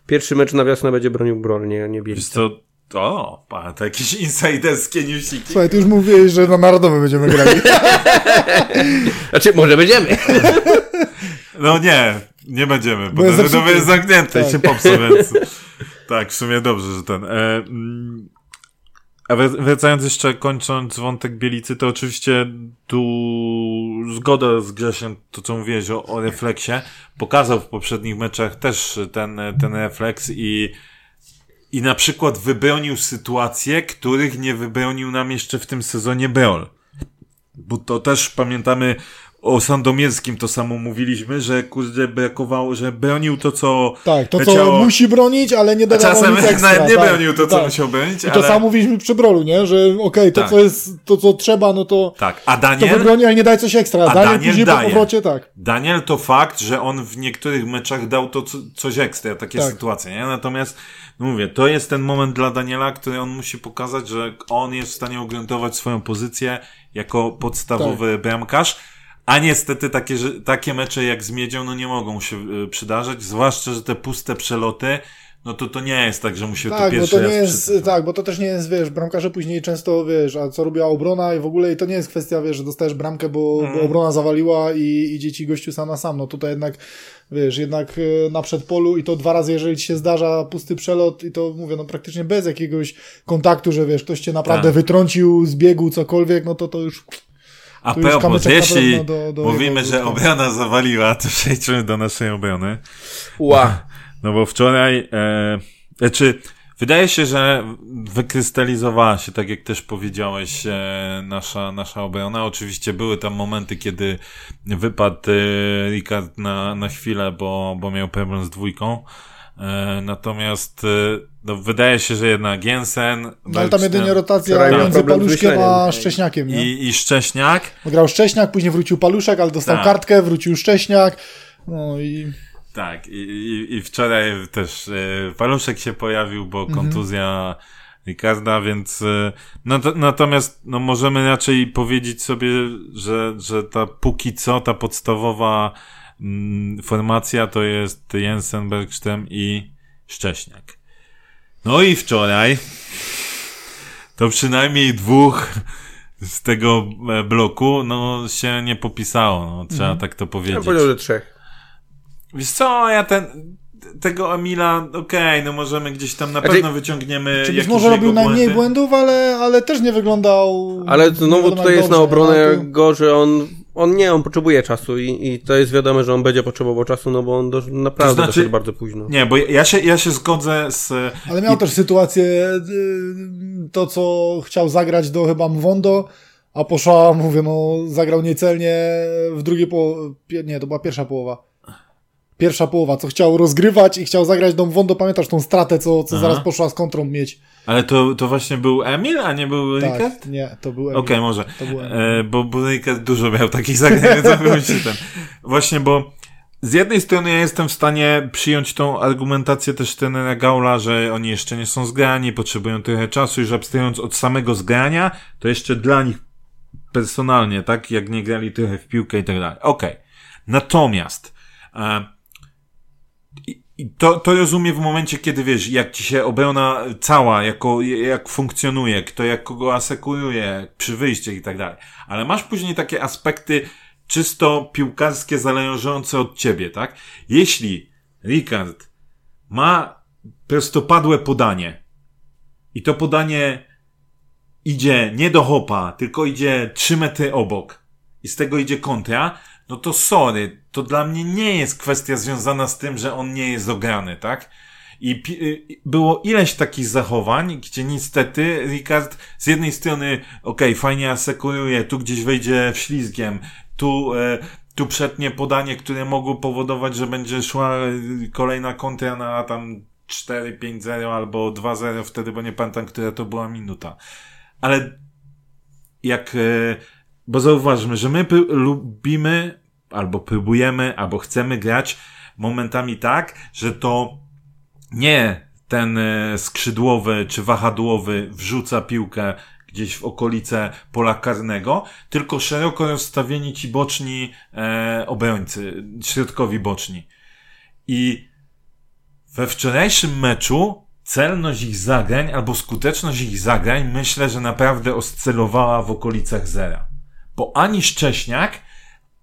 pierwszy mecz na wiosnę będzie bronił Brol, nie, nie Wiesz Bielica. co, o, pa, to jakieś insiderskie newsiki. Słuchaj, ty już mówiłeś, że na Narodowy będziemy grali. Znaczy, może będziemy. No nie, nie będziemy, bo Bo jest ten zamknięty i Tak. się popsuł, więc tak, w sumie dobrze, że ten. E, mm, a wracając jeszcze, kończąc wątek Bielicy, to oczywiście tu zgoda z Grzesiem, to co mówiłeś o, o refleksie, pokazał w poprzednich meczach też ten, ten refleks i i na przykład wybronił sytuacje, których nie wybronił nam jeszcze w tym sezonie Beol. Bo to też pamiętamy o Sandomierskim to samo mówiliśmy, że kurde brakowało, że bronił to, co Tak, to co musi bronić, ale nie dawał czasem nic ekstra. nawet nie tak, bronił to, co tak. musiał bronić, I ale... to samo mówiliśmy przy Brolu, nie? Że okej, okay, to Tak. co jest, to co trzeba, no to, Tak, a to Daniel... wybroni, ale nie daj coś ekstra. A Daniel, Daniel później po daje. powrocie, tak. Daniel to fakt, że on w niektórych meczach dał to co, coś ekstra, takie Tak. sytuacje, nie? Natomiast, no mówię, to jest ten moment dla Daniela, który on musi pokazać, że on jest w stanie ugruntować swoją pozycję jako podstawowy Tak. bramkarz, a niestety takie, takie mecze jak z Miedzią, no nie mogą się y, przydarzać, zwłaszcza, że te puste przeloty, no to to nie jest tak, że mu się to Tak, bo pierwszy to nie jest, tak, bo to też nie jest, wiesz, bramkarze później często, wiesz, a co robiła obrona i w ogóle i to nie jest kwestia, wiesz, że dostajesz bramkę, bo, Mhm. bo obrona zawaliła i idzie ci gościu sam na sam, no tutaj jednak, wiesz, jednak e, na przedpolu i to dwa razy, jeżeli ci się zdarza pusty przelot i to, mówię, no praktycznie bez jakiegoś kontaktu, że wiesz, ktoś cię naprawdę Tak. wytrącił z biegu, cokolwiek, no to to już, A propos, jeśli do- do mówimy, jego że obrona zawaliła, to przejdźmy do naszej obrony. Ła. No bo wczoraj, e, znaczy, wydaje się, że wykrystalizowała się, tak jak też powiedziałeś, e, nasza, nasza obrona. Oczywiście były tam momenty, kiedy wypadł e, Ricard na, na chwilę, bo, bo miał problem z dwójką. E, natomiast e, no, wydaje się, że jednak Jensen, no ale tam jedynie rotacja między Paluszkiem a Szcześniakiem, nie? i, i Szcześniak. Grał Szcześniak, później wrócił Paluszek, ale dostał Tak. kartkę, wrócił Szcześniak, no i... Tak, i, i, i wczoraj też e, Paluszek się pojawił, bo Mhm. kontuzja Ricarda, więc e, no, to, natomiast no, możemy raczej powiedzieć sobie, że, że ta póki co, ta podstawowa mm, formacja to jest Jensen, Bergström i Szcześniak. No i wczoraj to przynajmniej dwóch z tego e, bloku no, się nie popisało, no, trzeba Mhm. tak to Ja powiedzieć. bym powiedział, że trzech. Wiesz co, ja ten, tego Emila, okej, no możemy gdzieś tam na Znaczy, pewno wyciągniemy Czy być jakieś może robił jego najmniej błędy. błędów, ale, ale też nie wyglądał. Ale znowu wiadomo tutaj jest na obronę no, go, że on, on nie, on potrzebuje czasu i, i to jest wiadome, że on będzie potrzebował czasu, no bo on do, naprawdę To znaczy- doszedł bardzo późno. Nie, bo ja się, ja się zgodzę z... Ale miał i- też sytuację, y, to co chciał zagrać do chyba Mwondo, a poszła, mówię, no zagrał niecelnie w drugiej połowie, nie, to była pierwsza połowa. Pierwsza połowa, co chciał rozgrywać i chciał zagrać do Mwondo, pamiętasz tą stratę, co, co Aha. zaraz poszła z kontrą mieć. Ale to, to właśnie był Emil, a nie był Tak, nie, to był Okej, Emil. może. To był Emil. E, bo, bo dużo miał takich zagrań, więc ten... Właśnie, bo z jednej strony ja jestem w stanie przyjąć tą argumentację też trenera Gaula, że oni jeszcze nie są zgrani, potrzebują trochę czasu, już abstrahując od samego zgrania, to jeszcze dla nich personalnie, tak, jak nie grali trochę w piłkę i tak dalej. Okej. Natomiast e, i, to, to rozumiem w momencie, kiedy wiesz, jak ci się obrona cała, jako, jak funkcjonuje, kto jak kogo asekuruje przy wyjściach i tak dalej. Ale masz później takie aspekty czysto piłkarskie zależące od ciebie, tak? Jeśli Ricard ma prostopadłe podanie i to podanie idzie nie do hopa, tylko idzie 3 metry obok i z tego idzie kontra, no to sorry, to dla mnie nie jest kwestia związana z tym, że on nie jest ograny, tak? I y, było ileś takich zachowań, gdzie niestety Ricard z jednej strony, okej, fajnie asekuruje, tu gdzieś wejdzie ślizgiem, tu, e, tu przetnie podanie, które mogło powodować, że będzie szła e, kolejna kontra na tam 4-5-0 albo 2-0 wtedy, bo nie pamiętam, która to była minuta. Ale jak, e, bo zauważmy, że my lubimy, albo próbujemy, albo chcemy grać momentami tak, że to nie ten e, skrzydłowy czy wahadłowy wrzuca piłkę gdzieś w okolice pola karnego, tylko szeroko rozstawieni ci boczni e, obrońcy, środkowi boczni. I we wczorajszym meczu celność ich zagrań albo skuteczność ich zagrań myślę, że naprawdę oscylowała w okolicach zera. Bo ani Szcześniak,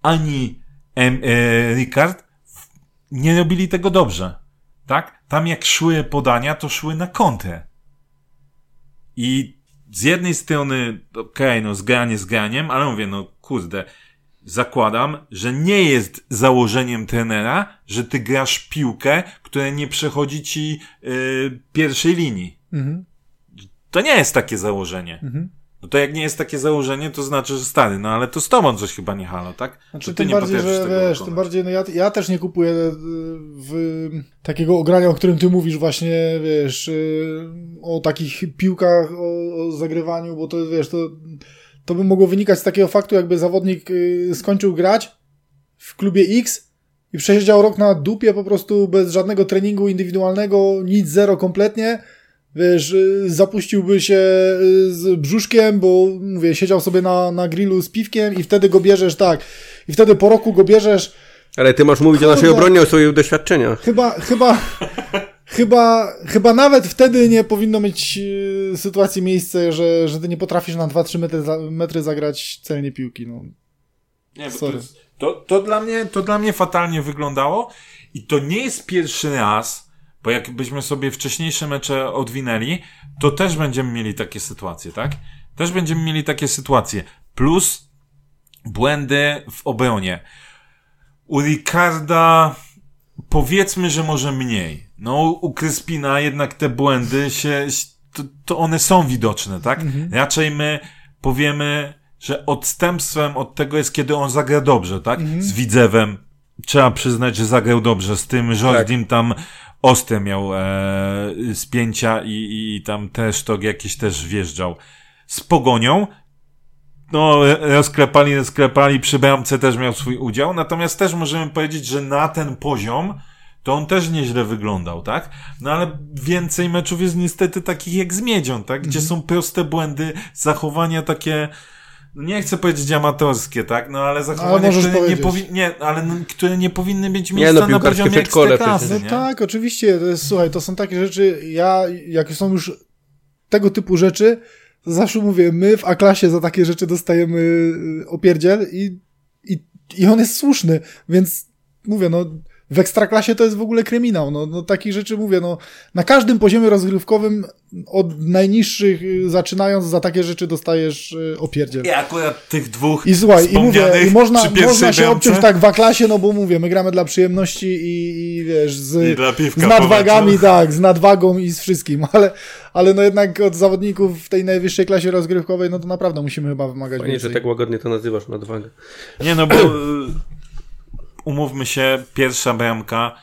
ani em, e, Ricard nie robili tego dobrze. Tak? Tam jak szły podania, to szły na kontrę. I z jednej strony, okej, okay, no zgranie zgraniem, ale mówię, no kurde, zakładam, że nie jest założeniem trenera, że ty grasz piłkę, która nie przechodzi ci yy, pierwszej linii. Mhm. To nie jest takie założenie. Mhm. No to jak nie jest takie założenie, to znaczy, że stary, no ale to z tobą coś chyba nie halo, tak? Znaczy, tym bardziej, że wiesz, tym bardziej, no ja, ja też nie kupuję e, w takiego ogrania, o którym ty mówisz właśnie, wiesz, e, o takich piłkach, o, o zagrywaniu, bo to, wiesz, to, to by mogło wynikać z takiego faktu, jakby zawodnik e, skończył grać w klubie X i przesiedział rok na dupie po prostu bez żadnego treningu indywidualnego, nic, zero kompletnie, wiesz, y, zapuściłby się y, z brzuszkiem, bo mówię, siedział sobie na, na grillu z piwkiem i wtedy go bierzesz, tak. I wtedy po roku go bierzesz. Ale ty masz mówić Kurde, o naszej obronie, o swoich doświadczeniach. Chyba, chyba, chyba, chyba nawet wtedy nie powinno mieć y, sytuacji miejsce, że, że ty nie potrafisz na 2-3 metry, metry zagrać celnie piłki, no. Nie, Sorry. To, jest, to, to, dla mnie, to dla mnie fatalnie wyglądało i to nie jest pierwszy raz, bo jakbyśmy sobie wcześniejsze mecze odwinęli, to też będziemy mieli takie sytuacje, tak? Też będziemy mieli takie sytuacje. Plus błędy w obronie. U Ricarda powiedzmy, że może mniej. No, u Kryspina jednak te błędy się, to, to one są widoczne, tak? Mhm. Raczej my powiemy, że odstępstwem od tego jest, kiedy on zagra dobrze, tak? Mhm. Z Widzewem. Trzeba przyznać, że zagrał dobrze. Z tym Jordim tak. tam ostre miał e, spięcia i, i tam też to jakiś też wjeżdżał. Z Pogonią no, rozklepali, rozklepali, przy bramce też miał swój udział, natomiast też możemy powiedzieć, że na ten poziom to on też nieźle wyglądał, tak? No ale więcej meczów jest niestety takich jak z Miedzią, tak? Gdzie mm -hmm. są proste błędy, zachowania takie nie chcę powiedzieć amatorskie, tak? No ale zachowania, ale które, nie powi- nie, ale no, które nie powinny mieć miejsca nie, no, na poziomie ekstraklasy. No tak, oczywiście. To jest, słuchaj, to są takie rzeczy, ja, jak są już tego typu rzeczy, to zawsze mówię, my w A-klasie za takie rzeczy dostajemy y, opierdziel i, i, i on jest słuszny, więc mówię, no w ekstraklasie to jest w ogóle kryminał. No, no takich rzeczy mówię, no na każdym poziomie rozgrywkowym od najniższych y, zaczynając za takie rzeczy dostajesz y, opierdziel. I akurat tych dwóch I słuchaj, i mówię, i można, można się obciąć tak w klasie, no bo mówię, my gramy dla przyjemności i, i wiesz, z, I z nadwagami, tak, z nadwagą i z wszystkim, ale, ale no jednak od zawodników w tej najwyższej klasie rozgrywkowej, no to naprawdę musimy chyba wymagać Fajnie, więcej. że tak łagodnie to nazywasz, nadwagę. Nie no, bo umówmy się, pierwsza bramka,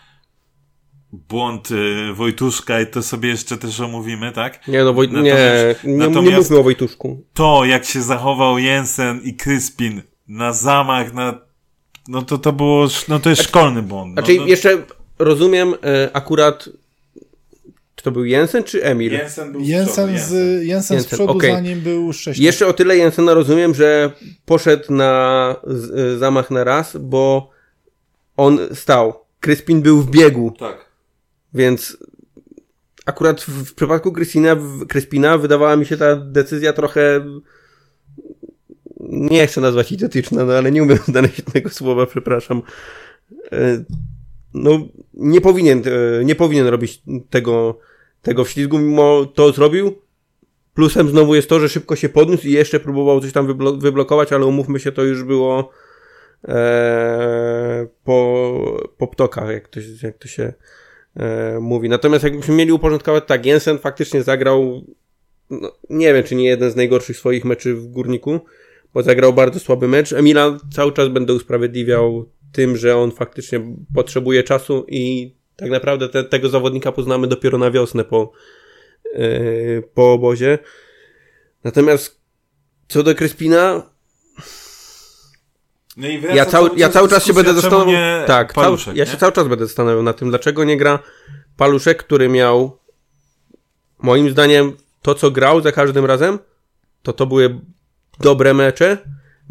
błąd y, Wojtuszka i to sobie jeszcze też omówimy, tak? Nie, no Woj... natomiast, nie, nie, nie mówmy o Wojtuszku. To, jak się zachował Jensen i Kryspin na zamach, na... no to to było, no to jest znaczy, szkolny błąd. Znaczy no, jeszcze rozumiem e, akurat czy to był Jensen czy Emil? Jensen był Jensen, z, Jensen. Jensen z przodu, okay. zanim był wcześniej. Jeszcze o tyle Jensena rozumiem, że poszedł na z, zamach na raz, bo on stał. Kryspin był w biegu. Tak. Więc akurat w, w przypadku Kryspina, Kryspina wydawała mi się ta decyzja trochę nie chcę nazwać idiotyczna, no ale nie umiem znaleźć tego słowa, przepraszam. E, no, nie powinien, e, nie powinien robić tego, tego wślizgu, mimo to zrobił. Plusem znowu jest to, że szybko się podniósł i jeszcze próbował coś tam wyblokować, ale umówmy się, to już było e, po, po ptokach, jak to, jak to się e, mówi. Natomiast jakbyśmy mieli uporządkować tak, Jensen faktycznie zagrał, no, nie wiem, czy nie jeden z najgorszych swoich meczy w Górniku, bo zagrał bardzo słaby mecz. Emila cały czas będę usprawiedliwiał tym, że on faktycznie potrzebuje czasu i tak naprawdę te, tego zawodnika poznamy dopiero na wiosnę po, yy, po obozie. Natomiast co do Kryspina, no ja, cały, ja cały czas się będę zastanawiał. Tak, paluszek, ja się cały czas będę zastanawiał na tym, dlaczego nie gra paluszek, który miał moim zdaniem to, co grał za każdym razem, to to były dobre mecze,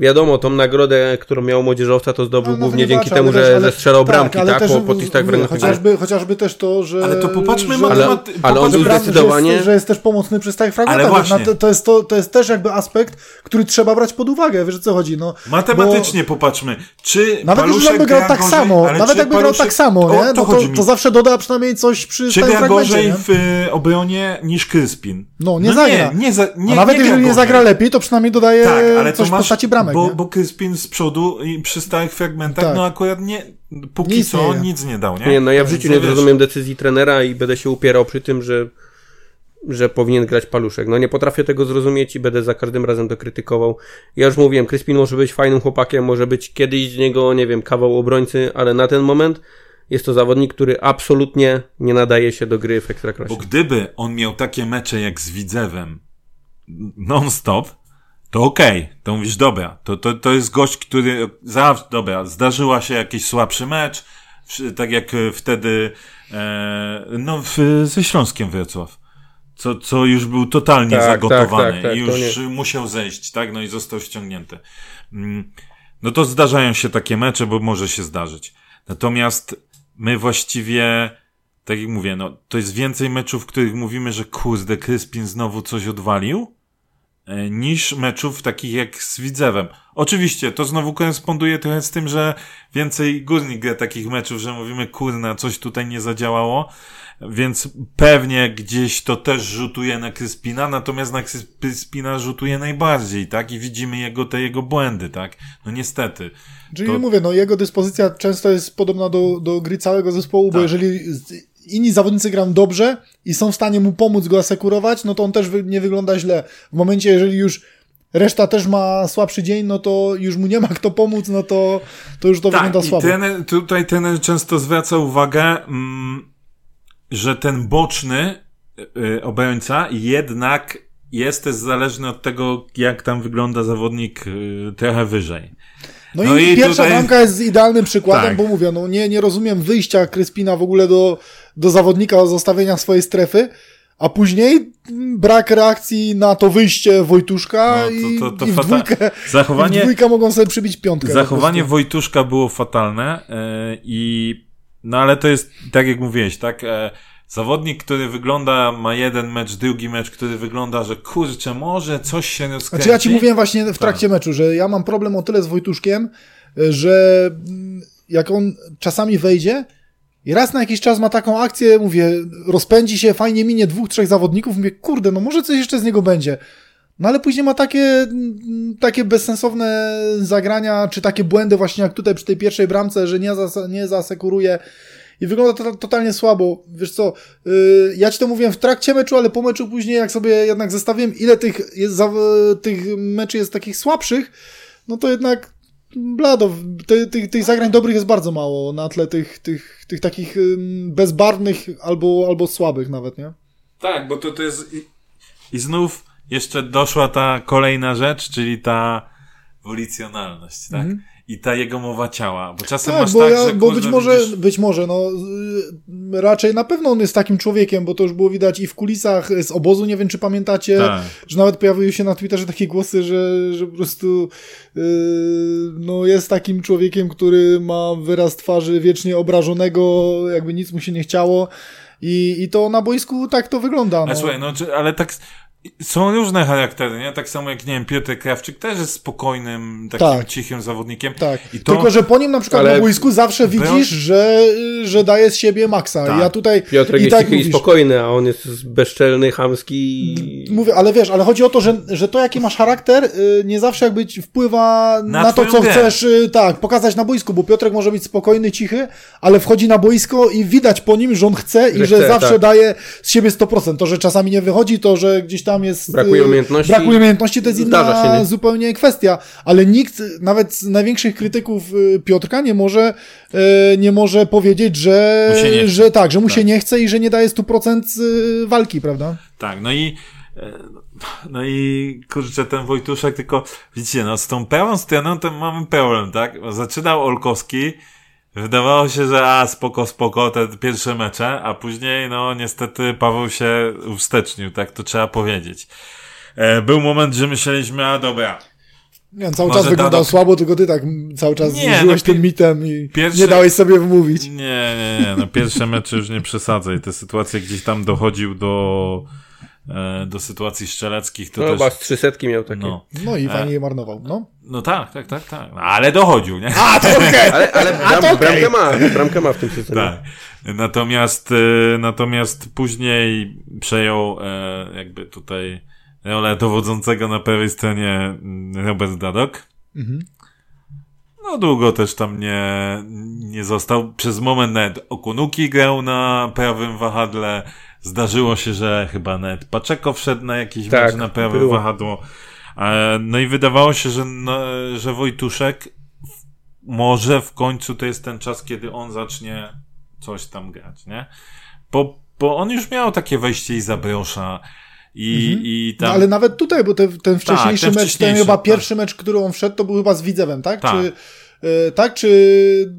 wiadomo, tą nagrodę, którą miał młodzieżowca, to zdobył No, no, głównie nie dzięki temu, że wiesz, ale- zestrzelał bramki, tak, też, po, po listach mówię, wręcz. chociażby, chociażby też to, że... Ale to popatrzmy że, matemat- Ale, ale on był że, zdecydowanie... jest, że jest też pomocny przy stałych fragmentach. Ale to, to, jest to, to jest też jakby aspekt, który trzeba brać pod uwagę, wiesz o co chodzi, no. Matematycznie popatrzmy, czy Nawet Paluszek grał gra tak gorzej, samo, nawet jakby grał Paluszek- tak samo, o nie? to No to, to zawsze doda przynajmniej coś przy Czy stałym gra fragmencie, gorzej w y, obronie niż Kryspin? No, nie zagra. Nie, nie, za, nie, A nawet jeżeli nie zagra lepiej, to przynajmniej dodaje tak, coś w postaci bramek, bo, nie? bo Kryspin z przodu i przy stałych fragmentach, Tak. no akurat nie, póki Nic co nie. nic nie dał, nie? Nie, no ja w życiu nie zrozumiem decyzji trenera i będę się upierał przy tym, że, że powinien grać paluszek. No nie potrafię tego zrozumieć i będę za każdym razem to krytykował. Ja już mówiłem, Crispin może być fajnym chłopakiem, może być kiedyś z niego, nie wiem, kawał obrońcy, ale na ten moment jest to zawodnik, który absolutnie nie nadaje się do gry w Ekstraklasie. Bo gdyby on miał takie mecze jak z Widzewem non-stop, to okej, to mówisz, dobra, to, to, to jest gość, który zawsze, dobra, zdarzyła się jakiś słabszy mecz, tak jak e, wtedy, e, no, w, ze Śląskiem Wrocław. Co, co już był totalnie Tak, zagotowany tak, tak, tak, i już musiał zejść, tak, no i został ściągnięty. Mm, No to zdarzają się takie mecze, bo może się zdarzyć. Natomiast my właściwie, tak jak mówię, no to jest więcej meczów, w których mówimy, że kurde, Kryspin znowu coś odwalił, niż meczów takich jak z Widzewem. Oczywiście, to znowu koresponduje trochę z tym, że więcej Górnik gra takich meczów, że mówimy, kurna, coś tutaj nie zadziałało, więc pewnie gdzieś to też rzutuje na Kryspina, natomiast na Krys- Kryspina rzutuje najbardziej, tak? I widzimy jego, te jego błędy, tak? No niestety. Czyli to- mówię, no jego dyspozycja często jest podobna do, do gry całego zespołu, bo Tak. jeżeli z- inni zawodnicy grają dobrze i są w stanie mu pomóc go asekurować, no to on też nie wygląda źle. W momencie, jeżeli już reszta też ma słabszy dzień, no to już mu nie ma kto pomóc, no to, to już to tak, wygląda słabo. trener, tutaj trener często zwraca uwagę, mm, że ten boczny y, obrońca jednak jest też zależny od tego, jak tam wygląda zawodnik y, trochę wyżej. No, No i, i pierwsza tutaj- bramka jest idealnym przykładem, Tak. bo mówię, no nie, nie rozumiem wyjścia Kryspina w ogóle do, do zawodnika, zostawienia swojej strefy, a później brak reakcji na to wyjście Wojtuszka No, to- i, to- to i w fata- dwójkę, Zachowanie- i w dwójkę mogą sobie przybić piątkę. Zachowanie. Wojtuszka było fatalne e, i no ale to jest tak jak mówiłeś, tak? E, zawodnik, który wygląda, ma jeden mecz, drugi mecz, który wygląda, że kurczę, może coś się rozkręci. Znaczy ja ci mówiłem właśnie w trakcie meczu, że ja mam problem o tyle z Wojtuszkiem, że mm, jak on czasami wejdzie i raz na jakiś czas ma taką akcję, mówię, rozpędzi się, fajnie minie dwóch, trzech zawodników, mówię, kurde, no może coś jeszcze z niego będzie. No ale później ma takie, takie bezsensowne zagrania, czy takie błędy właśnie jak tutaj przy tej pierwszej bramce, że nie, zas nie zasekuruje i wygląda to totalnie słabo. Wiesz co, yy, ja ci to mówiłem w trakcie meczu, ale po meczu później, jak sobie jednak zestawiłem, ile tych, jest tych meczy jest takich słabszych, no to jednak blado, tych, tych, tych zagrań dobrych jest bardzo mało na tle tych, tych, tych takich bezbarwnych albo, albo słabych nawet, nie? Tak, bo to, to jest i, i znów jeszcze doszła ta kolejna rzecz, czyli ta wolicjonalność, tak? I ta jego mowa ciała, bo czasem Tak, masz bo, tak, ja, że bo być może, widzisz, być może, no y, raczej na pewno on jest takim człowiekiem, bo to już było widać i w kulisach z obozu, nie wiem czy pamiętacie, Tak. że nawet pojawiły się na Twitterze takie głosy, że, że po prostu yy, no jest takim człowiekiem, który ma wyraz twarzy wiecznie obrażonego, jakby nic mu się nie chciało i, i to na boisku tak to wygląda. No. słuchaj, no, ale tak są różne charaktery, nie? Tak samo jak, nie wiem, Piotr Krawczyk też jest spokojnym, takim Tak. cichym zawodnikiem. Tak, I to, tylko że po nim na przykład Ale- na boisku zawsze widzisz, że, że daje z siebie maksa. Tak. Ja tutaj Piotrek i jest tak cichy i spokojny, a on jest bezczelny, chamski. Mówię, ale wiesz, ale chodzi o to, że, że to jaki masz charakter y, nie zawsze jakby wpływa Na na, to, co grę. chcesz y, tak, pokazać na boisku, bo Piotrek może być spokojny, cichy, ale wchodzi na boisko i widać po nim, że on chce i Że że chce, zawsze tak. daje z siebie 100%. To, że czasami nie wychodzi, to, że gdzieś tam jest... Brakuje y, umiejętności. Brakuje umiejętności, to jest inna się, nie? zupełnie kwestia, ale nikt, nawet z największych krytyków y, Piotrka nie może, y, nie może powiedzieć, że, Mu się nie chce. że tak, że mu Tak. się nie chce i że nie daje 100% y, walki, prawda? Tak, no i no i kurczę, ten Wojtuszek, tylko widzicie, no z tą prawą stroną to mamy problem, tak? Zaczynał Olkowski, wydawało się, że a, spoko, spoko, te pierwsze mecze, a później, no niestety Paweł się uwstecznił, tak? To trzeba powiedzieć. E, był moment, że myśleliśmy, a dobra, Nie, on cały Może czas wyglądał słabo, tylko ty tak cały czas Nie, no, tym mitem i nie dałeś sobie wmówić. Nie, nie, nie, no pierwsze mecze już nie przesadzaj. Te sytuacje gdzieś tam dochodził do, do sytuacji strzeleckich, to No też... chyba z trzysetki miał takie. No, No i E. fajnie je marnował, no. no tak, tak, tak, tak. No, ale dochodził, nie? A, to okej! Ale, ale bram, to okej. bramkę ma, bramkę ma w tym sezonie. Tak. Natomiast, e, natomiast później przejął e, jakby tutaj rolę dowodzącego na prawej stronie mm, Robert Dadok. Mhm. No długo też tam nie, nie został. Przez moment nawet Okunuki grał na prawym wahadle. Zdarzyło się, że chyba nawet Paczeko wszedł na jakiś Tak, mecz na prawe było. wahadło. E, No i wydawało się, że, no, że Wojtuszek może w końcu to jest ten czas, kiedy on zacznie coś tam grać, nie? Bo, bo on już miał takie wejście i zabrosza i, i No, tam... ale nawet tutaj, bo te, ten wcześniejszy ten mecz, ten chyba tak. pierwszy mecz, który on wszedł, to był chyba z Widzewem, tak? Tak. Czy, e, tak, czy...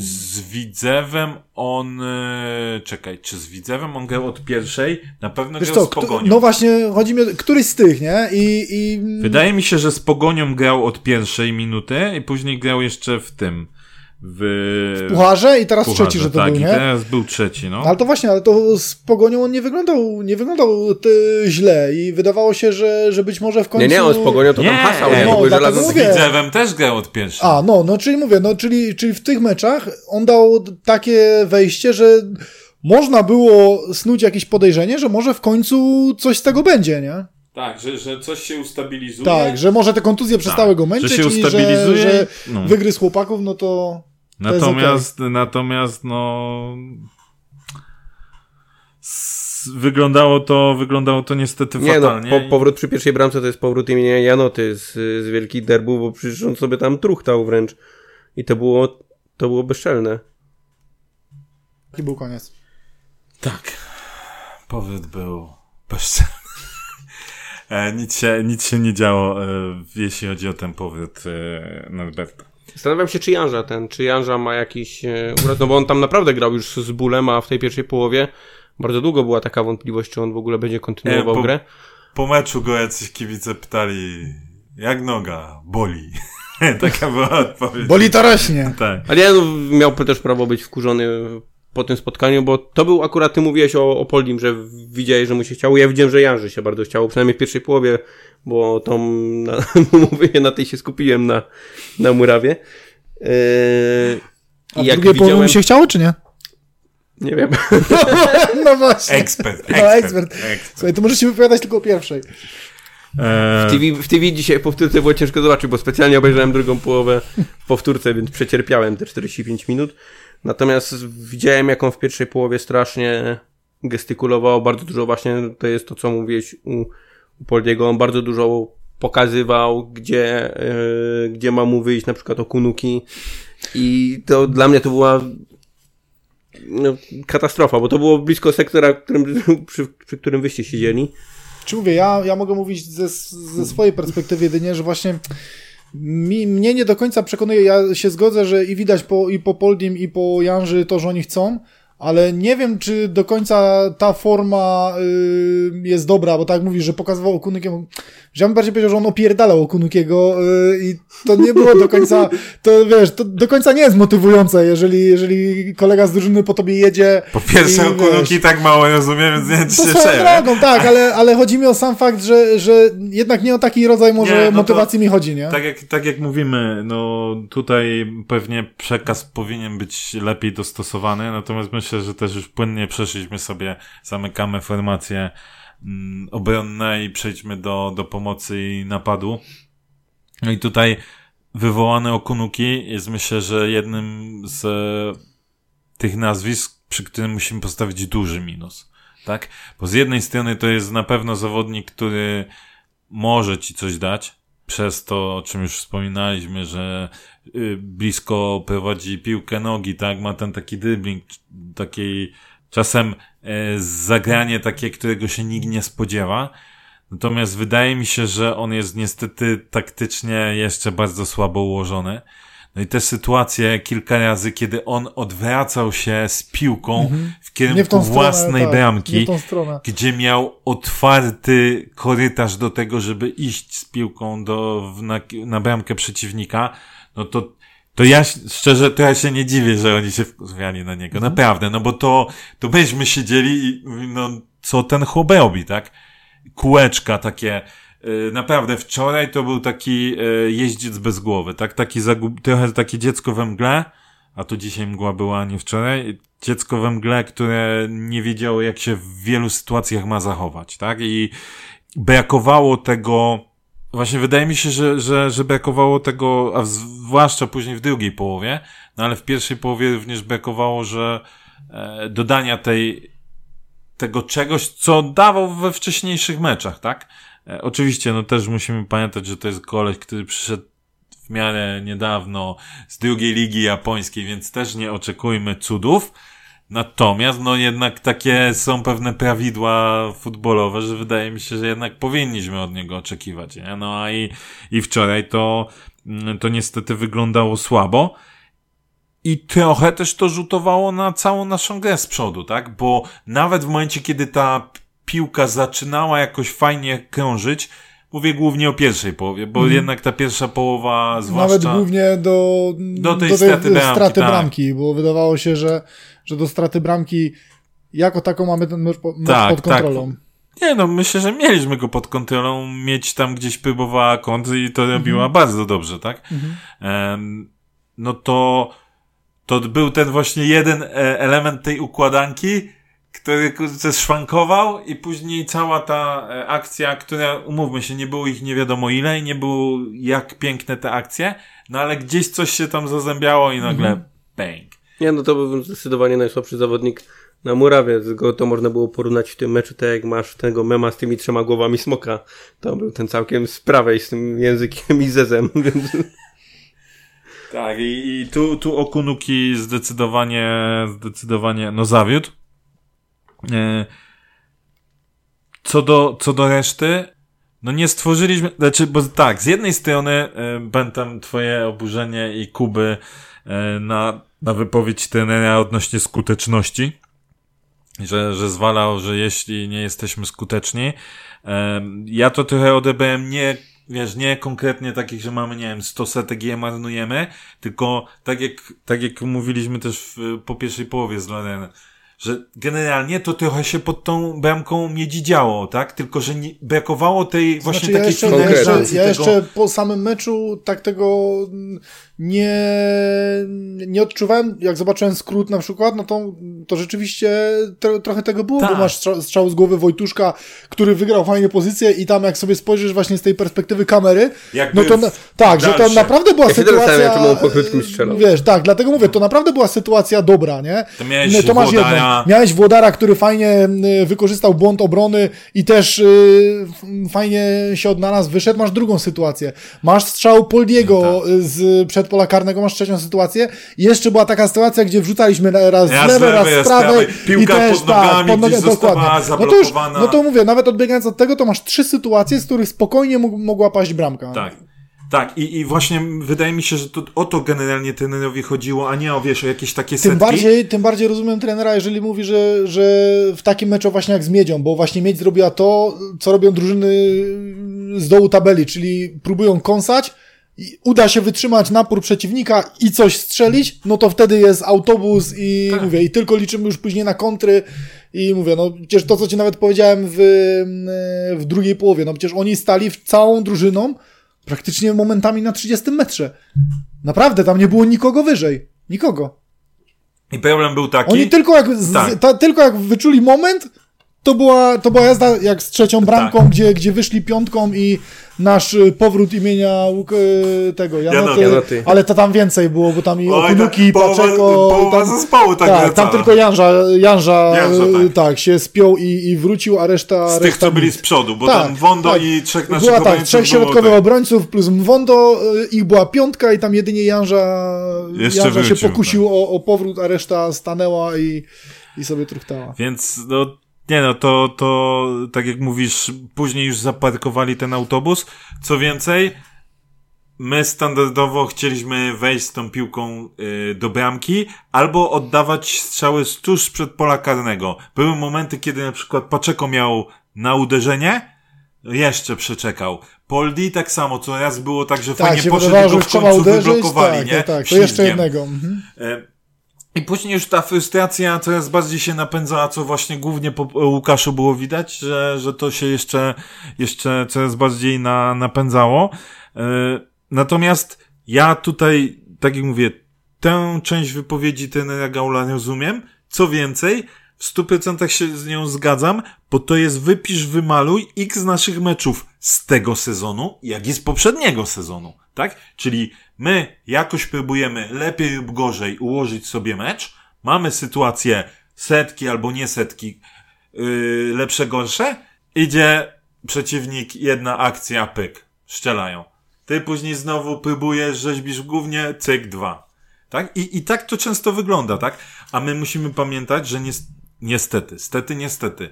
Z Widzewem on. e, Czekaj, czy z Widzewem on grał od pierwszej? Na pewno Wiesz grał co, z Pogonią. no właśnie, chodzi mi o któryś z tych, nie? I, i Wydaje mi się, że z Pogonią grał od pierwszej minuty i później grał jeszcze w tym. W, w Pucharze i teraz Pucharze, trzeci, że to tak, był, i nie? teraz był trzeci, no. Ale to właśnie, ale to z Pogonią on nie wyglądał, nie wyglądał ty, źle i wydawało się, że, że być może w końcu... Nie, nie, on z Pogonią to tam Nie, hasał, nie, nie, no, dlatego żelazne Z. Widzewem też grał od pierwszej. A, no, no, czyli mówię, no, czyli, czyli w tych meczach on dał takie wejście, że można było snuć jakieś podejrzenie, że może w końcu coś z tego będzie, nie? Tak, że, że coś się ustabilizuje. Tak, że może te kontuzje przestały go męczyć że się i ustabilizuje. że, że no. wygryzł chłopaków, no to... to jest Natomiast, natomiast, no. s- Wyglądało to, wyglądało to niestety Nie no, fatalnie. po, powrót przy pierwszej bramce to jest powrót imienia Janoty z, z Wielkich Derbów, bo przecież on sobie tam truchtał wręcz. I to było, to było bezczelne. Taki był koniec. Tak. Powrót był bezczelny. E, nic, się, nic się nie działo, e, jeśli chodzi o ten powrót e, Norberta. Zastanawiam się, czy Janża ten, czy Janża ma jakiś e, uraz, no bo on tam naprawdę grał już z bólem, a w tej pierwszej połowie bardzo długo była taka wątpliwość, czy on w ogóle będzie kontynuował po- grę. Po meczu go jacyś kibice pytali, jak noga? Boli. Taka była odpowiedź. Boli to rośnie. Tak. Ale ja no, miał też prawo być wkurzony po tym spotkaniu, bo to był akurat, ty mówiłeś o, o Poldim, że widziałeś, że mu się chciało. Ja widziałem, że Janży się bardzo chciało, przynajmniej w pierwszej połowie, bo tą, na, mówię, na tej się skupiłem na, na Murawie. Yy, A I w jak drugiej połowie widziałem, mu się chciało, czy nie? nie wiem, no właśnie. Ekspert, No, ekspert, ekspert. ekspert. Słuchaj, to możesz się wypowiadać tylko o pierwszej. E, w TV, w TV dzisiaj powtórce było ciężko zobaczyć, bo specjalnie obejrzałem drugą połowę w powtórce, więc przecierpiałem te 45 minut. Natomiast widziałem, jak on w pierwszej połowie strasznie gestykulował, bardzo dużo właśnie, to jest to, co mówiłeś u, u Poldiego, on bardzo dużo pokazywał, gdzie, yy, gdzie ma mu wyjść, na przykład o kunuki i to dla mnie to była no, katastrofa, bo to było blisko sektora, którym, przy, przy którym wyście siedzieli. Czy mówię, ja, ja mogę mówić ze, ze swojej perspektywy jedynie, że właśnie mi, mnie nie do końca przekonuje, ja się zgodzę, że i widać po, i po Poldim, i po Janży to, że oni chcą, ale nie wiem, czy do końca ta forma y, jest dobra, bo tak mówisz, że pokazywał Okunukiemu, że ja bym bardziej powiedział, że on opierdalał Okunukiego y, i to nie było do końca, to wiesz, to do końca nie jest motywujące, jeżeli, jeżeli kolega z drużyny po tobie jedzie. po pierwsze, i, okunuki wiesz, tak mało rozumiem, więc nie wiem, czy to się drogą, tak, ale, ale chodzi mi o sam fakt, że, że jednak nie o taki rodzaj może Nie, no to- motywacji mi chodzi, nie? Tak jak, tak jak mówimy, no tutaj pewnie przekaz powinien być lepiej dostosowany, natomiast myślę, że też już płynnie przeszliśmy sobie, zamykamy formację mm, obronne i przejdźmy do, do pomocy i napadu. No i tutaj wywołane okunuki jest myślę, że jednym z e, tych nazwisk, przy którym musimy postawić duży minus. Tak? Bo z jednej strony to jest na pewno zawodnik, który może ci coś dać, przez to, o czym już wspominaliśmy, że blisko prowadzi piłkę nogi, tak? Ma ten taki dribbling, takiej czasem e, zagranie takie, którego się nikt nie spodziewa. Natomiast wydaje mi się, że on jest niestety taktycznie jeszcze bardzo słabo ułożony. No i te sytuacje kilka razy, kiedy on odwracał się z piłką Mhm. w kierunku w stronę, własnej tak, bramki, gdzie miał otwarty korytarz do tego, żeby iść z piłką do, na, na bramkę przeciwnika, no to, to ja szczerze, to ja się nie dziwię, że oni się wkurwiali na niego. Naprawdę, no bo to, to myśmy siedzieli i no, co ten chłop robi, tak? Kółeczka takie, y, naprawdę wczoraj to był taki y, jeździec bez głowy, tak? Taki zagub, trochę takie dziecko we mgle, a to dzisiaj mgła była, a nie wczoraj. Dziecko we mgle, które nie wiedziało, jak się w wielu sytuacjach ma zachować, tak? I brakowało tego, właśnie wydaje mi się, że, że, że brakowało tego, a zwłaszcza później w drugiej połowie, no ale w pierwszej połowie również brakowało, że e, dodania tej, tego czegoś, co dawał we wcześniejszych meczach, tak? E, oczywiście, no też musimy pamiętać, że to jest koleś, który przyszedł w miarę niedawno z drugiej ligi japońskiej, więc też nie oczekujmy cudów. Natomiast, no jednak takie są pewne prawidła futbolowe, że wydaje mi się, że jednak powinniśmy od niego oczekiwać, nie? No a i, i wczoraj to, mm, to niestety wyglądało słabo. I trochę też to rzutowało na całą naszą grę z przodu, tak? Bo nawet w momencie, kiedy ta piłka zaczynała jakoś fajnie krążyć, mówię głównie o pierwszej połowie, bo Mhm. jednak ta pierwsza połowa, zwłaszcza... Nawet głównie do, Do tej straty bramki, straty tak. bramki, bo wydawało się, że, że do straty bramki jako taką mamy ten mecz, Tak, pod kontrolą. Nie no, myślę, że mieliśmy go pod kontrolą, mieć tam gdzieś próbowała kąt i to robiła bardzo dobrze, tak? Mhm. Em, no to, to był ten właśnie jeden e, element tej układanki, który kurczę szwankował i później cała ta e, akcja, która, umówmy się, nie było ich nie wiadomo ile i nie było jak piękne te akcje, no ale gdzieś coś się tam zazębiało i nagle Mhm. bang. Nie, no to był zdecydowanie najsłabszy zawodnik na murawie. Go to można było porównać w tym meczu, tak jak masz tego mema z tymi trzema głowami smoka. To był ten całkiem z prawej z tym językiem i zezem, więc Tak, i, i tu, tu Okunuki zdecydowanie, zdecydowanie, no zawiódł. E, Co do, co do reszty, no nie stworzyliśmy, znaczy, bo tak, z jednej strony będę twoje oburzenie i Kuby e, na, na wypowiedź trenera odnośnie skuteczności, że, że zwalał, że jeśli nie jesteśmy skuteczni, ja to trochę odebrałem nie, wiesz, nie konkretnie takich, że mamy, nie wiem, 100 setek i je marnujemy, tylko tak jak, tak jak mówiliśmy też w, po pierwszej połowie z Loren, że generalnie to trochę się pod tą bramką miedzi działo, tak? Tylko, że nie, brakowało tej właśnie Znaczy, ja takiej jeszcze, ja jeszcze, ja jeszcze po samym meczu tak tego nie, nie odczuwałem. Jak zobaczyłem skrót na przykład, no to, to rzeczywiście tro, trochę tego było, Tak. bo masz strzał, strzał z głowy Wojtuszka, który wygrał fajnie pozycję i tam jak sobie spojrzysz właśnie z tej perspektywy kamery, Jakby no to na, tak, że to dalsze. naprawdę była Ja się sytuacja... po krótkim strzelał. Wiesz, tak, dlatego mówię, to naprawdę była sytuacja dobra, nie? To miałeś No, to masz Włodara. Miałeś Włodara, który fajnie y, wykorzystał błąd obrony i też y, f- fajnie się odnalazł, wyszedł. Masz drugą sytuację. Masz strzał Poldiego No tak. y, z przedpola karnego, masz trzecią sytuację. I jeszcze była taka sytuacja, gdzie wrzucaliśmy raz, Raz z lewej, raz z prawej. Piłka i też, pod nogami tak, gdzieś zostawała dokładnie. No to, już, no to mówię, nawet odbiegając od tego, to masz trzy sytuacje, z których spokojnie mogła paść bramka. Tak. Tak, i, i właśnie wydaje mi się, że to, o to generalnie trenerowi chodziło, a nie o, wiesz, o jakieś takie setki. Tym bardziej, tym bardziej rozumiem trenera, jeżeli mówi, że, że w takim meczu właśnie jak z Miedzią, bo właśnie Miedź zrobiła to, co robią drużyny z dołu tabeli, czyli próbują kąsać, i uda się wytrzymać napór przeciwnika i coś strzelić, no to wtedy jest autobus i Tak. mówię, i tylko liczymy już później na kontry i mówię, no przecież to, co ci nawet powiedziałem w, w drugiej połowie, no przecież oni stali w całą drużyną praktycznie momentami na 30 metrze. Naprawdę, tam nie było nikogo wyżej. Nikogo. I problem był taki... Oni tylko jak, z, Tak. ta, tylko jak wyczuli moment, to była, to była jazda jak z trzecią bramką, Tak. gdzie, gdzie wyszli piątką i nasz y, powrót imienia Łuk- y, tego Janoty, Janoty. Ale to tam więcej było, bo tam i Oj, Okunuki, i tak, połowa- Paczeko, połowa tam, zespołu tak tak, tam tylko Janża, Janża, Janża, y, tak. tak. się spiął i, i wrócił, a reszta... Z tych, reszta co byli z przodu, bo Tak, tam Wondo tak. i trzech naszych Była tak, trzech środkowych tak. obrońców plus Mwondo, y, ich była piątka i tam jedynie Janża, Jeszcze Janża się wrócił, pokusił o, o powrót, a reszta stanęła i, i sobie truchtała. Więc no, nie no, to, to tak jak mówisz, później już zaparkowali ten autobus. Co więcej, my standardowo chcieliśmy wejść z tą piłką y, do bramki albo oddawać strzały tuż przed pola karnego. Były momenty, kiedy na przykład Paczeko miał na uderzenie, jeszcze przeczekał. Poldi tak samo, co raz było tak, że Tak, fajnie poszedł wydawało, go w końcu uderzyć, wyblokowali, tak, nie? tak, tak, to jeszcze jednego. Mhm. E, I później już ta frustracja coraz bardziej się napędzała, co właśnie głównie po Łukaszu było widać, że, że to się jeszcze, jeszcze coraz bardziej na, napędzało. E, Natomiast ja tutaj, tak jak mówię, tę część wypowiedzi trenera Gaula rozumiem. Co więcej, w 100% się z nią zgadzam, bo to jest wypisz, wymaluj x naszych meczów z tego sezonu, jak i z poprzedniego sezonu, tak? Czyli my jakoś próbujemy lepiej lub gorzej ułożyć sobie mecz, mamy sytuację setki albo nie setki, yy, lepsze, gorsze, idzie przeciwnik, jedna akcja, pyk, szczelają. Ty później znowu próbujesz, rzeźbisz głównie, cyk, dwa. Tak? I, I tak to często wygląda, tak? A my musimy pamiętać, że nies- niestety, stety, niestety,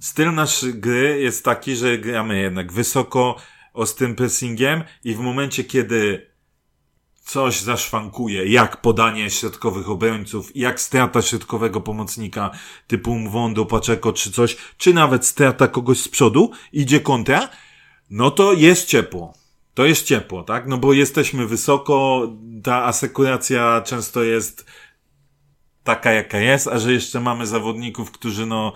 styl naszej gry jest taki, że gramy jednak wysoko, ostrym pressingiem i w momencie, kiedy coś zaszwankuje, jak podanie środkowych obrońców, jak strata środkowego pomocnika typu Mwondo, Paczeko czy coś, czy nawet strata kogoś z przodu, idzie kontra, no to jest ciepło. To jest ciepło, tak? No bo jesteśmy wysoko, ta asekuracja często jest taka, jaka jest, a że jeszcze mamy zawodników, którzy no,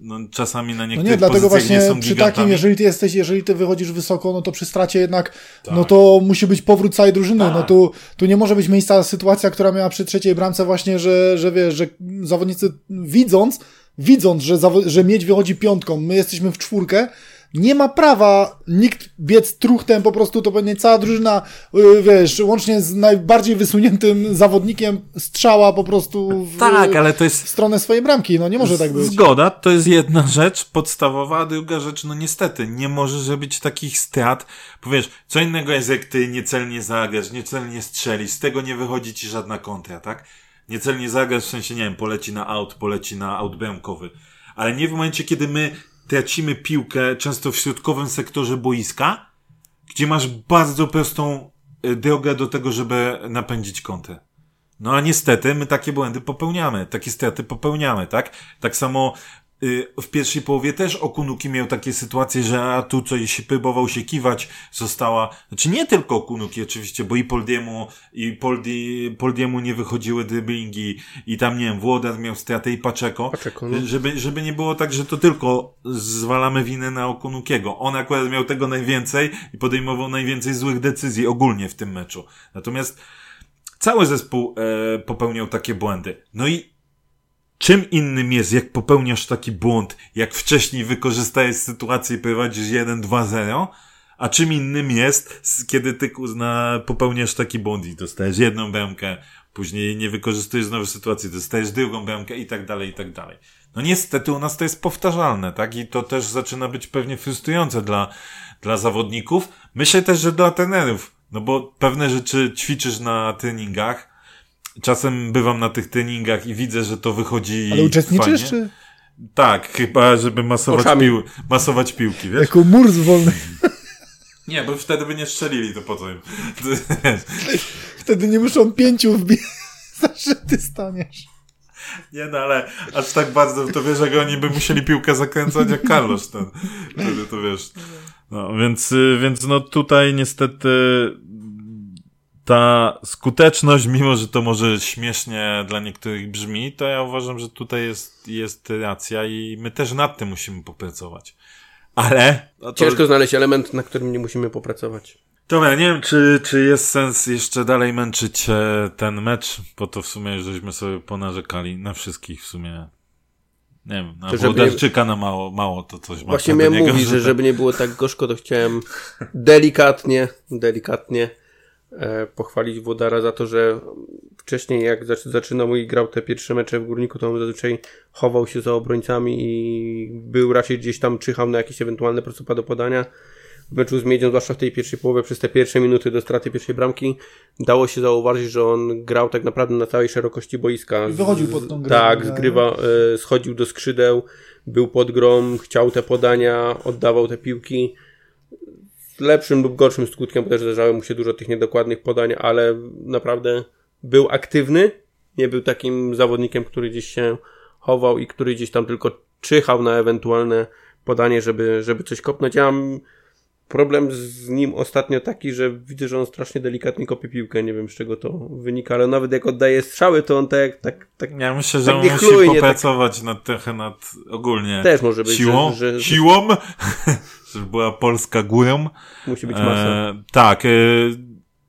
no czasami na No niektórych nie, dlatego właśnie nie są przy gigantami. takim, jeżeli ty jesteś, jeżeli ty wychodzisz wysoko, no to przy stracie jednak, Tak. no to musi być powrót całej drużyny. No tu, tu nie może być miejsca sytuacja, która miała przy trzeciej bramce właśnie, że, że wiesz, że zawodnicy widząc, widząc, że, że miedź wychodzi piątką, my jesteśmy w czwórkę, nie ma prawa nikt biec truchtem, po prostu to pewnie cała drużyna, yy, wiesz, łącznie z najbardziej wysuniętym zawodnikiem strzała po prostu w, Tak, ale to jest w stronę swojej bramki. No nie może tak być. Zgoda, to jest jedna rzecz podstawowa, a druga rzecz, no niestety, nie możesz robić takich strat. Powiesz, co innego jest, jak ty niecelnie zagrasz, niecelnie strzelisz, z tego nie wychodzi ci żadna kontra, tak? Niecelnie zagrasz, w sensie, nie wiem, poleci na out, poleci na out bramkowy. Ale nie w momencie, kiedy my tracimy piłkę, często w środkowym sektorze boiska, gdzie masz bardzo prostą y, drogę do tego, żeby napędzić kontrę. No a niestety my takie błędy popełniamy, takie straty popełniamy, tak? Tak samo w pierwszej połowie też Okunuki miał takie sytuacje, że a tu coś próbował się kiwać, została, znaczy nie tylko Okunuki oczywiście, bo i Poldiemu, i Poldi, Poldiemu nie wychodziły driblingi i tam, nie wiem, Włodar miał stratę i Paczeko, Paczeko, no. żeby, żeby nie było tak, że to tylko zwalamy winę na Okunukiego. On akurat miał tego najwięcej i podejmował najwięcej złych decyzji ogólnie w tym meczu. Natomiast cały zespół e, popełniał takie błędy. No i czym innym jest, jak popełniasz taki błąd, jak wcześniej wykorzystajesz sytuację i prowadzisz 1-2-0, a czym innym jest, kiedy ty kuzna, popełniasz taki błąd i dostajesz jedną bramkę, później nie wykorzystujesz znowu sytuacji, dostajesz drugą bramkę i tak dalej, i tak dalej. No niestety u nas to jest powtarzalne, tak? I to też zaczyna być pewnie frustrujące dla, dla zawodników. Myślę też, że dla trenerów, no bo pewne rzeczy ćwiczysz na treningach, Czasem bywam na tych treningach i widzę, że to wychodzi. Ale uczestniczysz, fajnie. czy Tak, chyba, żeby masować, pił, masować piłki, wiesz? jako mur z wolny? Nie, bo wtedy by nie strzelili, to po co im? Wtedy nie muszą pięciu wbić, zawsze ty staniesz. Nie no, ale aż tak bardzo to wiesz, jak oni by musieli piłkę zakręcać jak Carlos ten. Wtedy to wiesz. No, więc, y, więc no tutaj niestety ta skuteczność, mimo że to może śmiesznie dla niektórych brzmi, to ja uważam, że tutaj jest, jest racja i my też nad tym musimy popracować. Ale... to- Ciężko znaleźć element, na którym nie musimy popracować. Dobra, nie wiem, czy, czy jest sens jeszcze dalej męczyć e, ten mecz, bo to w sumie już żeśmy sobie ponarzekali na wszystkich w sumie. Nie wiem, na Włodarczyka na mało, mało to coś ma. Właśnie miałem niego, mówić, że żeby nie było tak gorzko, to chciałem delikatnie, delikatnie pochwalić Wodara za to, że wcześniej jak zac- zaczynał i grał te pierwsze mecze w Górniku, to on zazwyczaj chował się za obrońcami i był raczej gdzieś tam czyhał na jakieś ewentualne prostopa do podania. W meczu z Miedzią, zwłaszcza w tej pierwszej połowie, przez te pierwsze minuty do straty pierwszej bramki, dało się zauważyć, że on grał tak naprawdę na całej szerokości boiska. I wychodził pod tą grę. Tak, Nie? zgrywa, e, schodził do skrzydeł, był pod grom, chciał te podania, oddawał te piłki. Z lepszym lub gorszym skutkiem, bo też zdarzało mu się dużo tych niedokładnych podań, ale naprawdę był aktywny, nie był takim zawodnikiem, który gdzieś się chował i który gdzieś tam tylko czyhał na ewentualne podanie, żeby, żeby coś kopnąć. Ja mam problem z nim ostatnio taki, że widzę, że on strasznie delikatnie kopie piłkę. Nie wiem z czego to wynika, ale nawet jak oddaje strzały, to on tak. tak, tak Ja myślę, że Tak on nie musi chlujnie, popracować nad trochę nad ogólnie też może być, siłą, że, że siłą, żeby była Polska górą. musi być masa. E, tak. E,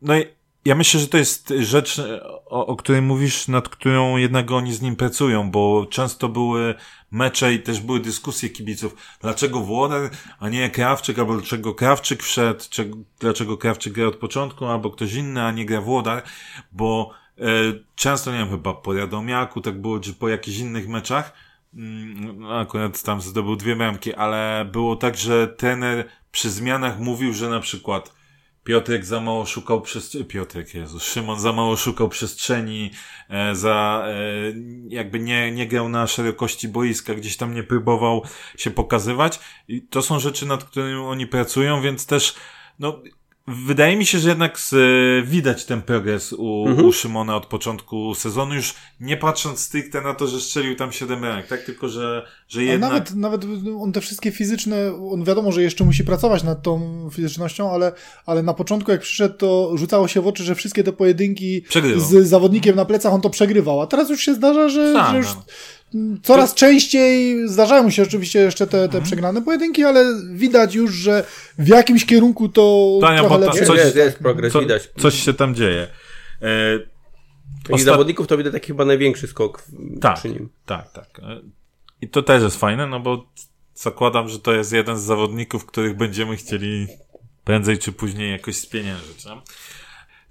no i ja myślę, że to jest rzecz, o, o której mówisz, nad którą jednak oni z nim pracują, bo często były mecze i też były dyskusje kibiców. Dlaczego Włoder, a nie Krawczyk, albo dlaczego Krawczyk wszedł, czy, dlaczego Krawczyk gra od początku, albo ktoś inny, a nie gra Włodar, bo e, często, nie wiem, chyba po Radomiaku tak było, czy po jakichś innych meczach, akurat tam zdobył dwie bramki, ale było tak, że trener przy zmianach mówił, że na przykład Piotrek za mało szukał przestrzeni, Piotrek, Jezu, Szymon za mało szukał przestrzeni, e, za, e, jakby nie, nie grał na szerokości boiska, gdzieś tam nie próbował się pokazywać. I to są rzeczy, nad którymi oni pracują, więc też, no, wydaje mi się, że jednak z, e, widać ten progres u, Mhm. u Szymona od początku sezonu, już nie patrząc stricte na to, że strzelił tam 7 bramek, tak? Tylko, że, że A jednak... nawet, nawet on te wszystkie fizyczne, on wiadomo, że jeszcze musi pracować nad tą fizycznością, ale, ale na początku jak przyszedł, to rzucało się w oczy, że wszystkie te pojedynki Przegrywał. z zawodnikiem na plecach on to przegrywał, a teraz już się zdarza, że, że już no. Coraz częściej zdarzają się oczywiście jeszcze te, Mhm. te przegrane pojedynki, ale widać już, że w jakimś kierunku to Tania, trochę to lepiej. Jest, coś- jest, jest progres, Co, widać. coś się tam dzieje. E, I Ostat- zawodników to widać taki chyba największy skok w- Tak, przy nim. tak, tak. E, I to też jest fajne, no bo zakładam, że to jest jeden z zawodników, których będziemy chcieli prędzej czy później jakoś spieniężyć. No?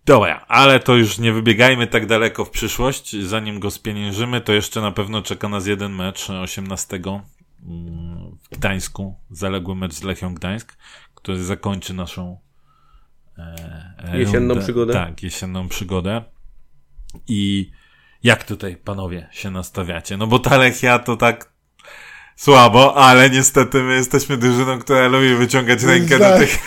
Dobra, ale to już nie wybiegajmy tak daleko w przyszłość. Zanim go spieniężymy, to jeszcze na pewno czeka nas jeden mecz 18 mm, w Gdańsku. Zaległy mecz z Lechią Gdańsk, który zakończy naszą e, Jesienną rundę. przygodę. Tak, jesienną przygodę. I jak tutaj panowie się nastawiacie? No bo ta Lechia to tak słabo, ale niestety my jesteśmy drużyną, która lubi wyciągać rękę do Tak. tych...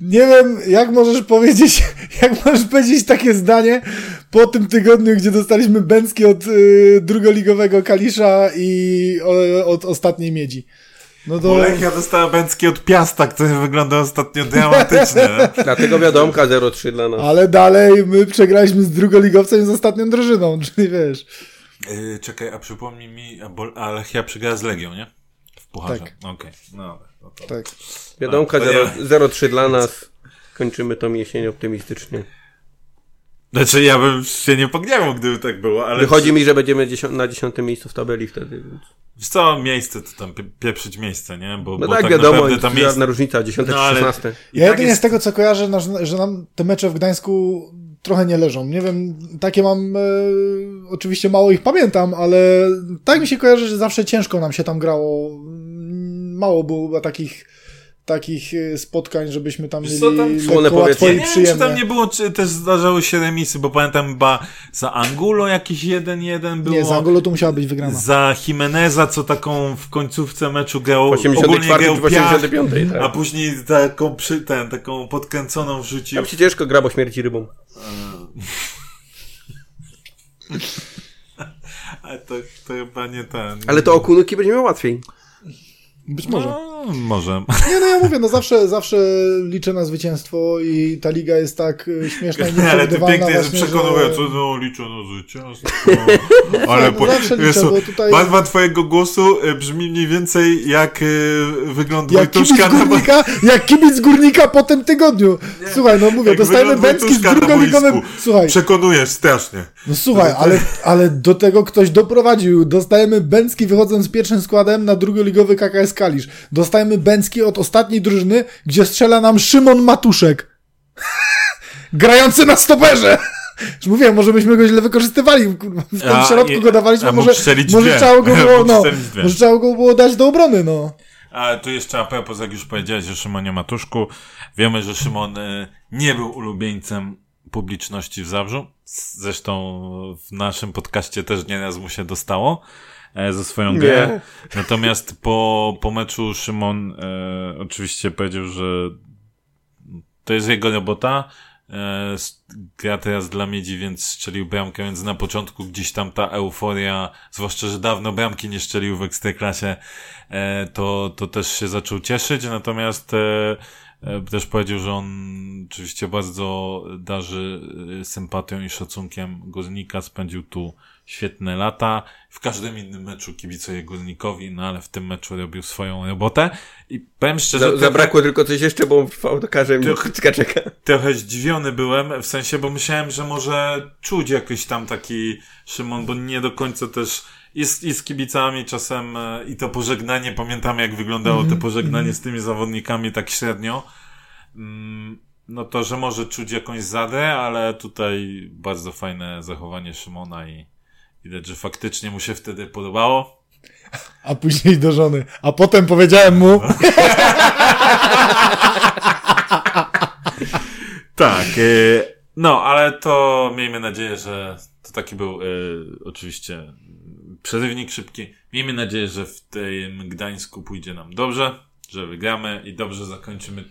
Nie wiem, jak możesz powiedzieć, jak możesz powiedzieć takie zdanie po tym tygodniu, gdzie dostaliśmy bęcki od y, drugoligowego Kalisza i o, od ostatniej miedzi. No to Bo Lechia dostała bęcki od Piasta, który wygląda ostatnio dramatycznie. no. Dlatego wiadomka 0-3 dla nas. ale dalej my przegraliśmy z drugoligowcem i z ostatnią drużyną, czyli wiesz. Yy, czekaj, a przypomnij mi, a, bo, a Lechia przegrała z Legią, nie? W pucharze. Tak. Okej, no, no to... Tak. Wiadomka A, to 0 0-3 dla nas. Kończymy tą jesień optymistycznie. Znaczy ja bym się nie pogniewał, gdyby tak było, ale... Wychodzi mi, że będziemy na dziesiątym miejscu w tabeli wtedy. Więc... Wiesz co, miejsce to tam pie- pieprzyć miejsce, nie? Bo, No bo tak, tak wiadomo, naprawdę tam jest... żadna różnica, 10 No, czy ale- 16. I Ja tak jedynie z tego, co kojarzę, że nam te mecze w Gdańsku trochę nie leżą. Nie wiem, takie mam, e, oczywiście mało ich pamiętam, ale tak mi się kojarzy, że zawsze ciężko nam się tam grało. Mało było takich takich e, spotkań, żebyśmy tam mieli co, tam słone powietrze. Nie wiem, czy tam nie było, czy też zdarzały się remisy, bo pamiętam chyba za Angulo jakiś 1-1 było. Nie, z Angolo to musiała być wygrana. Za Jimeneza, co taką w końcówce meczu grał, W ogólnie 84 grał czy w piach, 85. a Tak. później taką, przy, ten, taką podkręconą wrzucił. Tam się ciężko gra, bo śmierci rybą. Ale to, to chyba nie ten. Ale to okunuki będzie miał łatwiej. Być może. No, może. Nie, no ja mówię, no zawsze, zawsze liczę na zwycięstwo i ta liga jest tak e, śmieszna i Ale ty nieprzewidywalna pięknie jest właśnie, przekonująco, że... no liczę na zwycięstwo. Ale po, zawsze liczę, bo tutaj- barwa twojego głosu y, brzmi mniej więcej jak y, wygląd Jak kibic Wojtuszka na górnika, jak kibic górnika po tym tygodniu. Słuchaj, no mówię, Jak dostajemy bęcki z na drugoligowym... Słuchaj, Przekonujesz strasznie. no słuchaj, ale, ale do tego ktoś doprowadził. Dostajemy bęcki wychodząc z pierwszym składem na drugoligowy KKS Kalisz. Dostajemy bęcki od ostatniej drużyny, gdzie strzela nam Szymon Matuszek. Grający na stoperze. Już mówiłem, może byśmy go źle wykorzystywali. W tym A, środku go dawaliśmy, może, może trzeba go było, no, może trzeba go było dać do obrony, no. A tu jeszcze a propos, jak już powiedziałeś o Szymonie Matuszku, wiemy, że Szymon y, nie był ulubieńcem publiczności w Zabrzu. Zresztą w naszym podcaście też nieraz mu się dostało za swoją Nie. grę. Natomiast po, po meczu Szymon e, oczywiście powiedział, że to jest jego robota. E, gra teraz dla Miedzi, więc strzelił bramkę, więc na początku gdzieś tam ta euforia, zwłaszcza, że dawno bramki nie strzelił w Ekstraklasie, e, to, to też się zaczął cieszyć, natomiast e, e też powiedział, że on oczywiście bardzo darzy e, sympatią i szacunkiem Górnika, spędził tu świetne lata. W każdym innym meczu kibicuję Górnikowi, no ale w tym meczu robił swoją robotę. I powiem szczerze... Za, zabrakło tylko coś jeszcze, bo w autokarze mi czeka. Trochę zdziwiony byłem, w sensie, bo myślałem, że może czuć jakiś tam taki Szymon, bo nie do końca też jest i z kibicami czasem e, i to pożegnanie, pamiętam jak wyglądało mm -hmm. to pożegnanie mm -hmm. z tymi zawodnikami tak średnio. Mm, no to, że może czuć jakąś zadę, ale tutaj bardzo fajne zachowanie Szymona i Widać, że faktycznie mu się wtedy podobało. A później do żony. A potem powiedziałem mu. tak. E, no, ale to miejmy nadzieję, że to taki był e, oczywiście przerywnik szybki. Miejmy nadzieję, że w tym Gdańsku pójdzie nam dobrze, że wygramy i dobrze zakończymy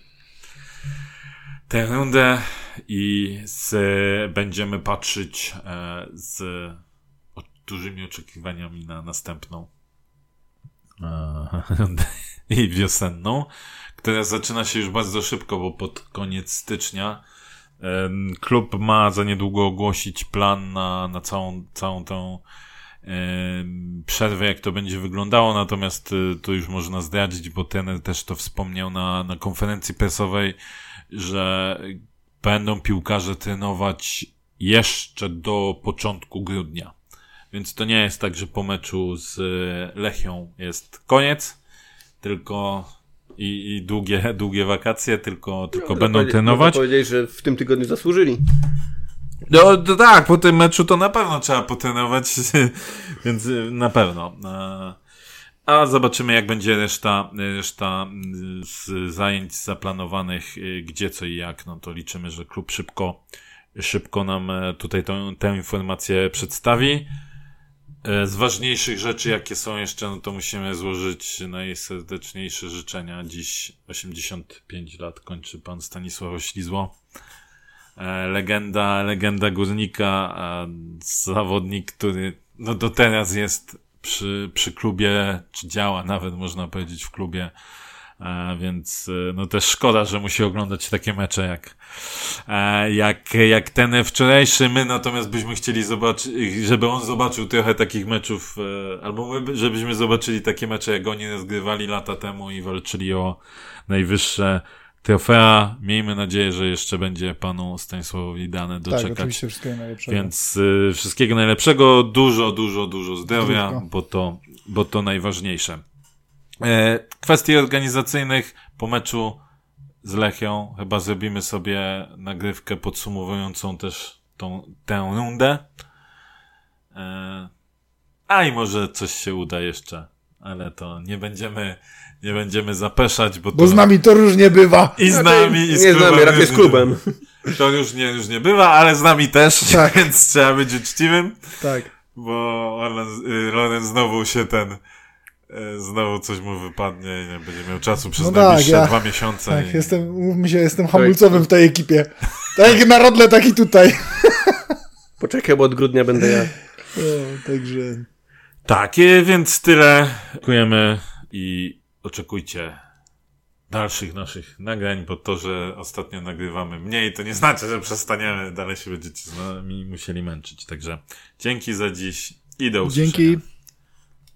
tę rundę i z, będziemy patrzeć e, z dużymi oczekiwaniami na następną i wiosenną, która zaczyna się już bardzo szybko, bo pod koniec stycznia klub ma za niedługo ogłosić plan na, na całą, całą tą przerwę, jak to będzie wyglądało, natomiast to już można zdradzić, bo ten też to wspomniał na, na konferencji prasowej, że będą piłkarze trenować jeszcze do początku grudnia. Więc to nie jest tak, że po meczu z e, Lechią jest koniec, tylko i, i długie, długie wakacje, tylko, tylko no, będą trenować. Powiedzieć, że w tym tygodniu zasłużyli. No, no tak, po tym meczu to na pewno trzeba potrenować, więc e, na pewno. E, a zobaczymy, jak będzie reszta, reszta z zajęć zaplanowanych, gdzie, co i jak. No to liczymy, że klub szybko, szybko nam tutaj tę, tę informację przedstawi. E, z ważniejszych rzeczy, jakie są jeszcze, no to musimy złożyć najserdeczniejsze życzenia. Dziś 85 lat kończy pan Stanisław Oślizło. E, legenda, legenda górnika, zawodnik, który no do teraz jest przy, przy klubie, czy działa nawet, można powiedzieć, w klubie więc e, no też szkoda, że musi oglądać takie mecze jak, e, jak, jak ten wczorajszy. My natomiast byśmy chcieli zobaczyć, żeby on zobaczył trochę takich meczów, albo my, żebyśmy zobaczyli takie mecze, jak oni rozgrywali lata temu i walczyli o najwyższe trofea. Miejmy nadzieję, że jeszcze będzie panu Stanisławowi dane doczekać. Tak, oczywiście wszystkiego najlepszego. Więc y, wszystkiego najlepszego, dużo, dużo, dużo zdrowia, bo to, bo to najważniejsze. E, kwestii organizacyjnych po meczu z Lechią chyba zrobimy sobie nagrywkę podsumowującą też tą, tę rundę. E, a i może coś się uda jeszcze, ale to nie będziemy, nie będziemy zapeszać, bo, bo to, z nami to różnie bywa. I z znaczy, nami, i z nie klubem. Nie z nami, z klubem. To już nie, już nie bywa, ale z nami też, tak. więc trzeba być uczciwym. Tak. Bo Loren znowu się ten znowu coś mu wypadnie i nie będzie miał czasu przez no najbliższe tak, ja, dwa miesiące. Tak, i... jestem, mówmy się, jestem hamulcowym w tej ekipie. Tak jak na Rodle, tak i tutaj. Poczekaj, bo od grudnia będę ja. No, także... Tak, więc tyle. Dziękujemy i oczekujcie dalszych naszych nagrań, bo to, że ostatnio nagrywamy mniej, to nie znaczy, że przestaniemy. Dalej się będziecie z nami musieli męczyć. Także dzięki za dziś i do usłyszenia. Dzięki.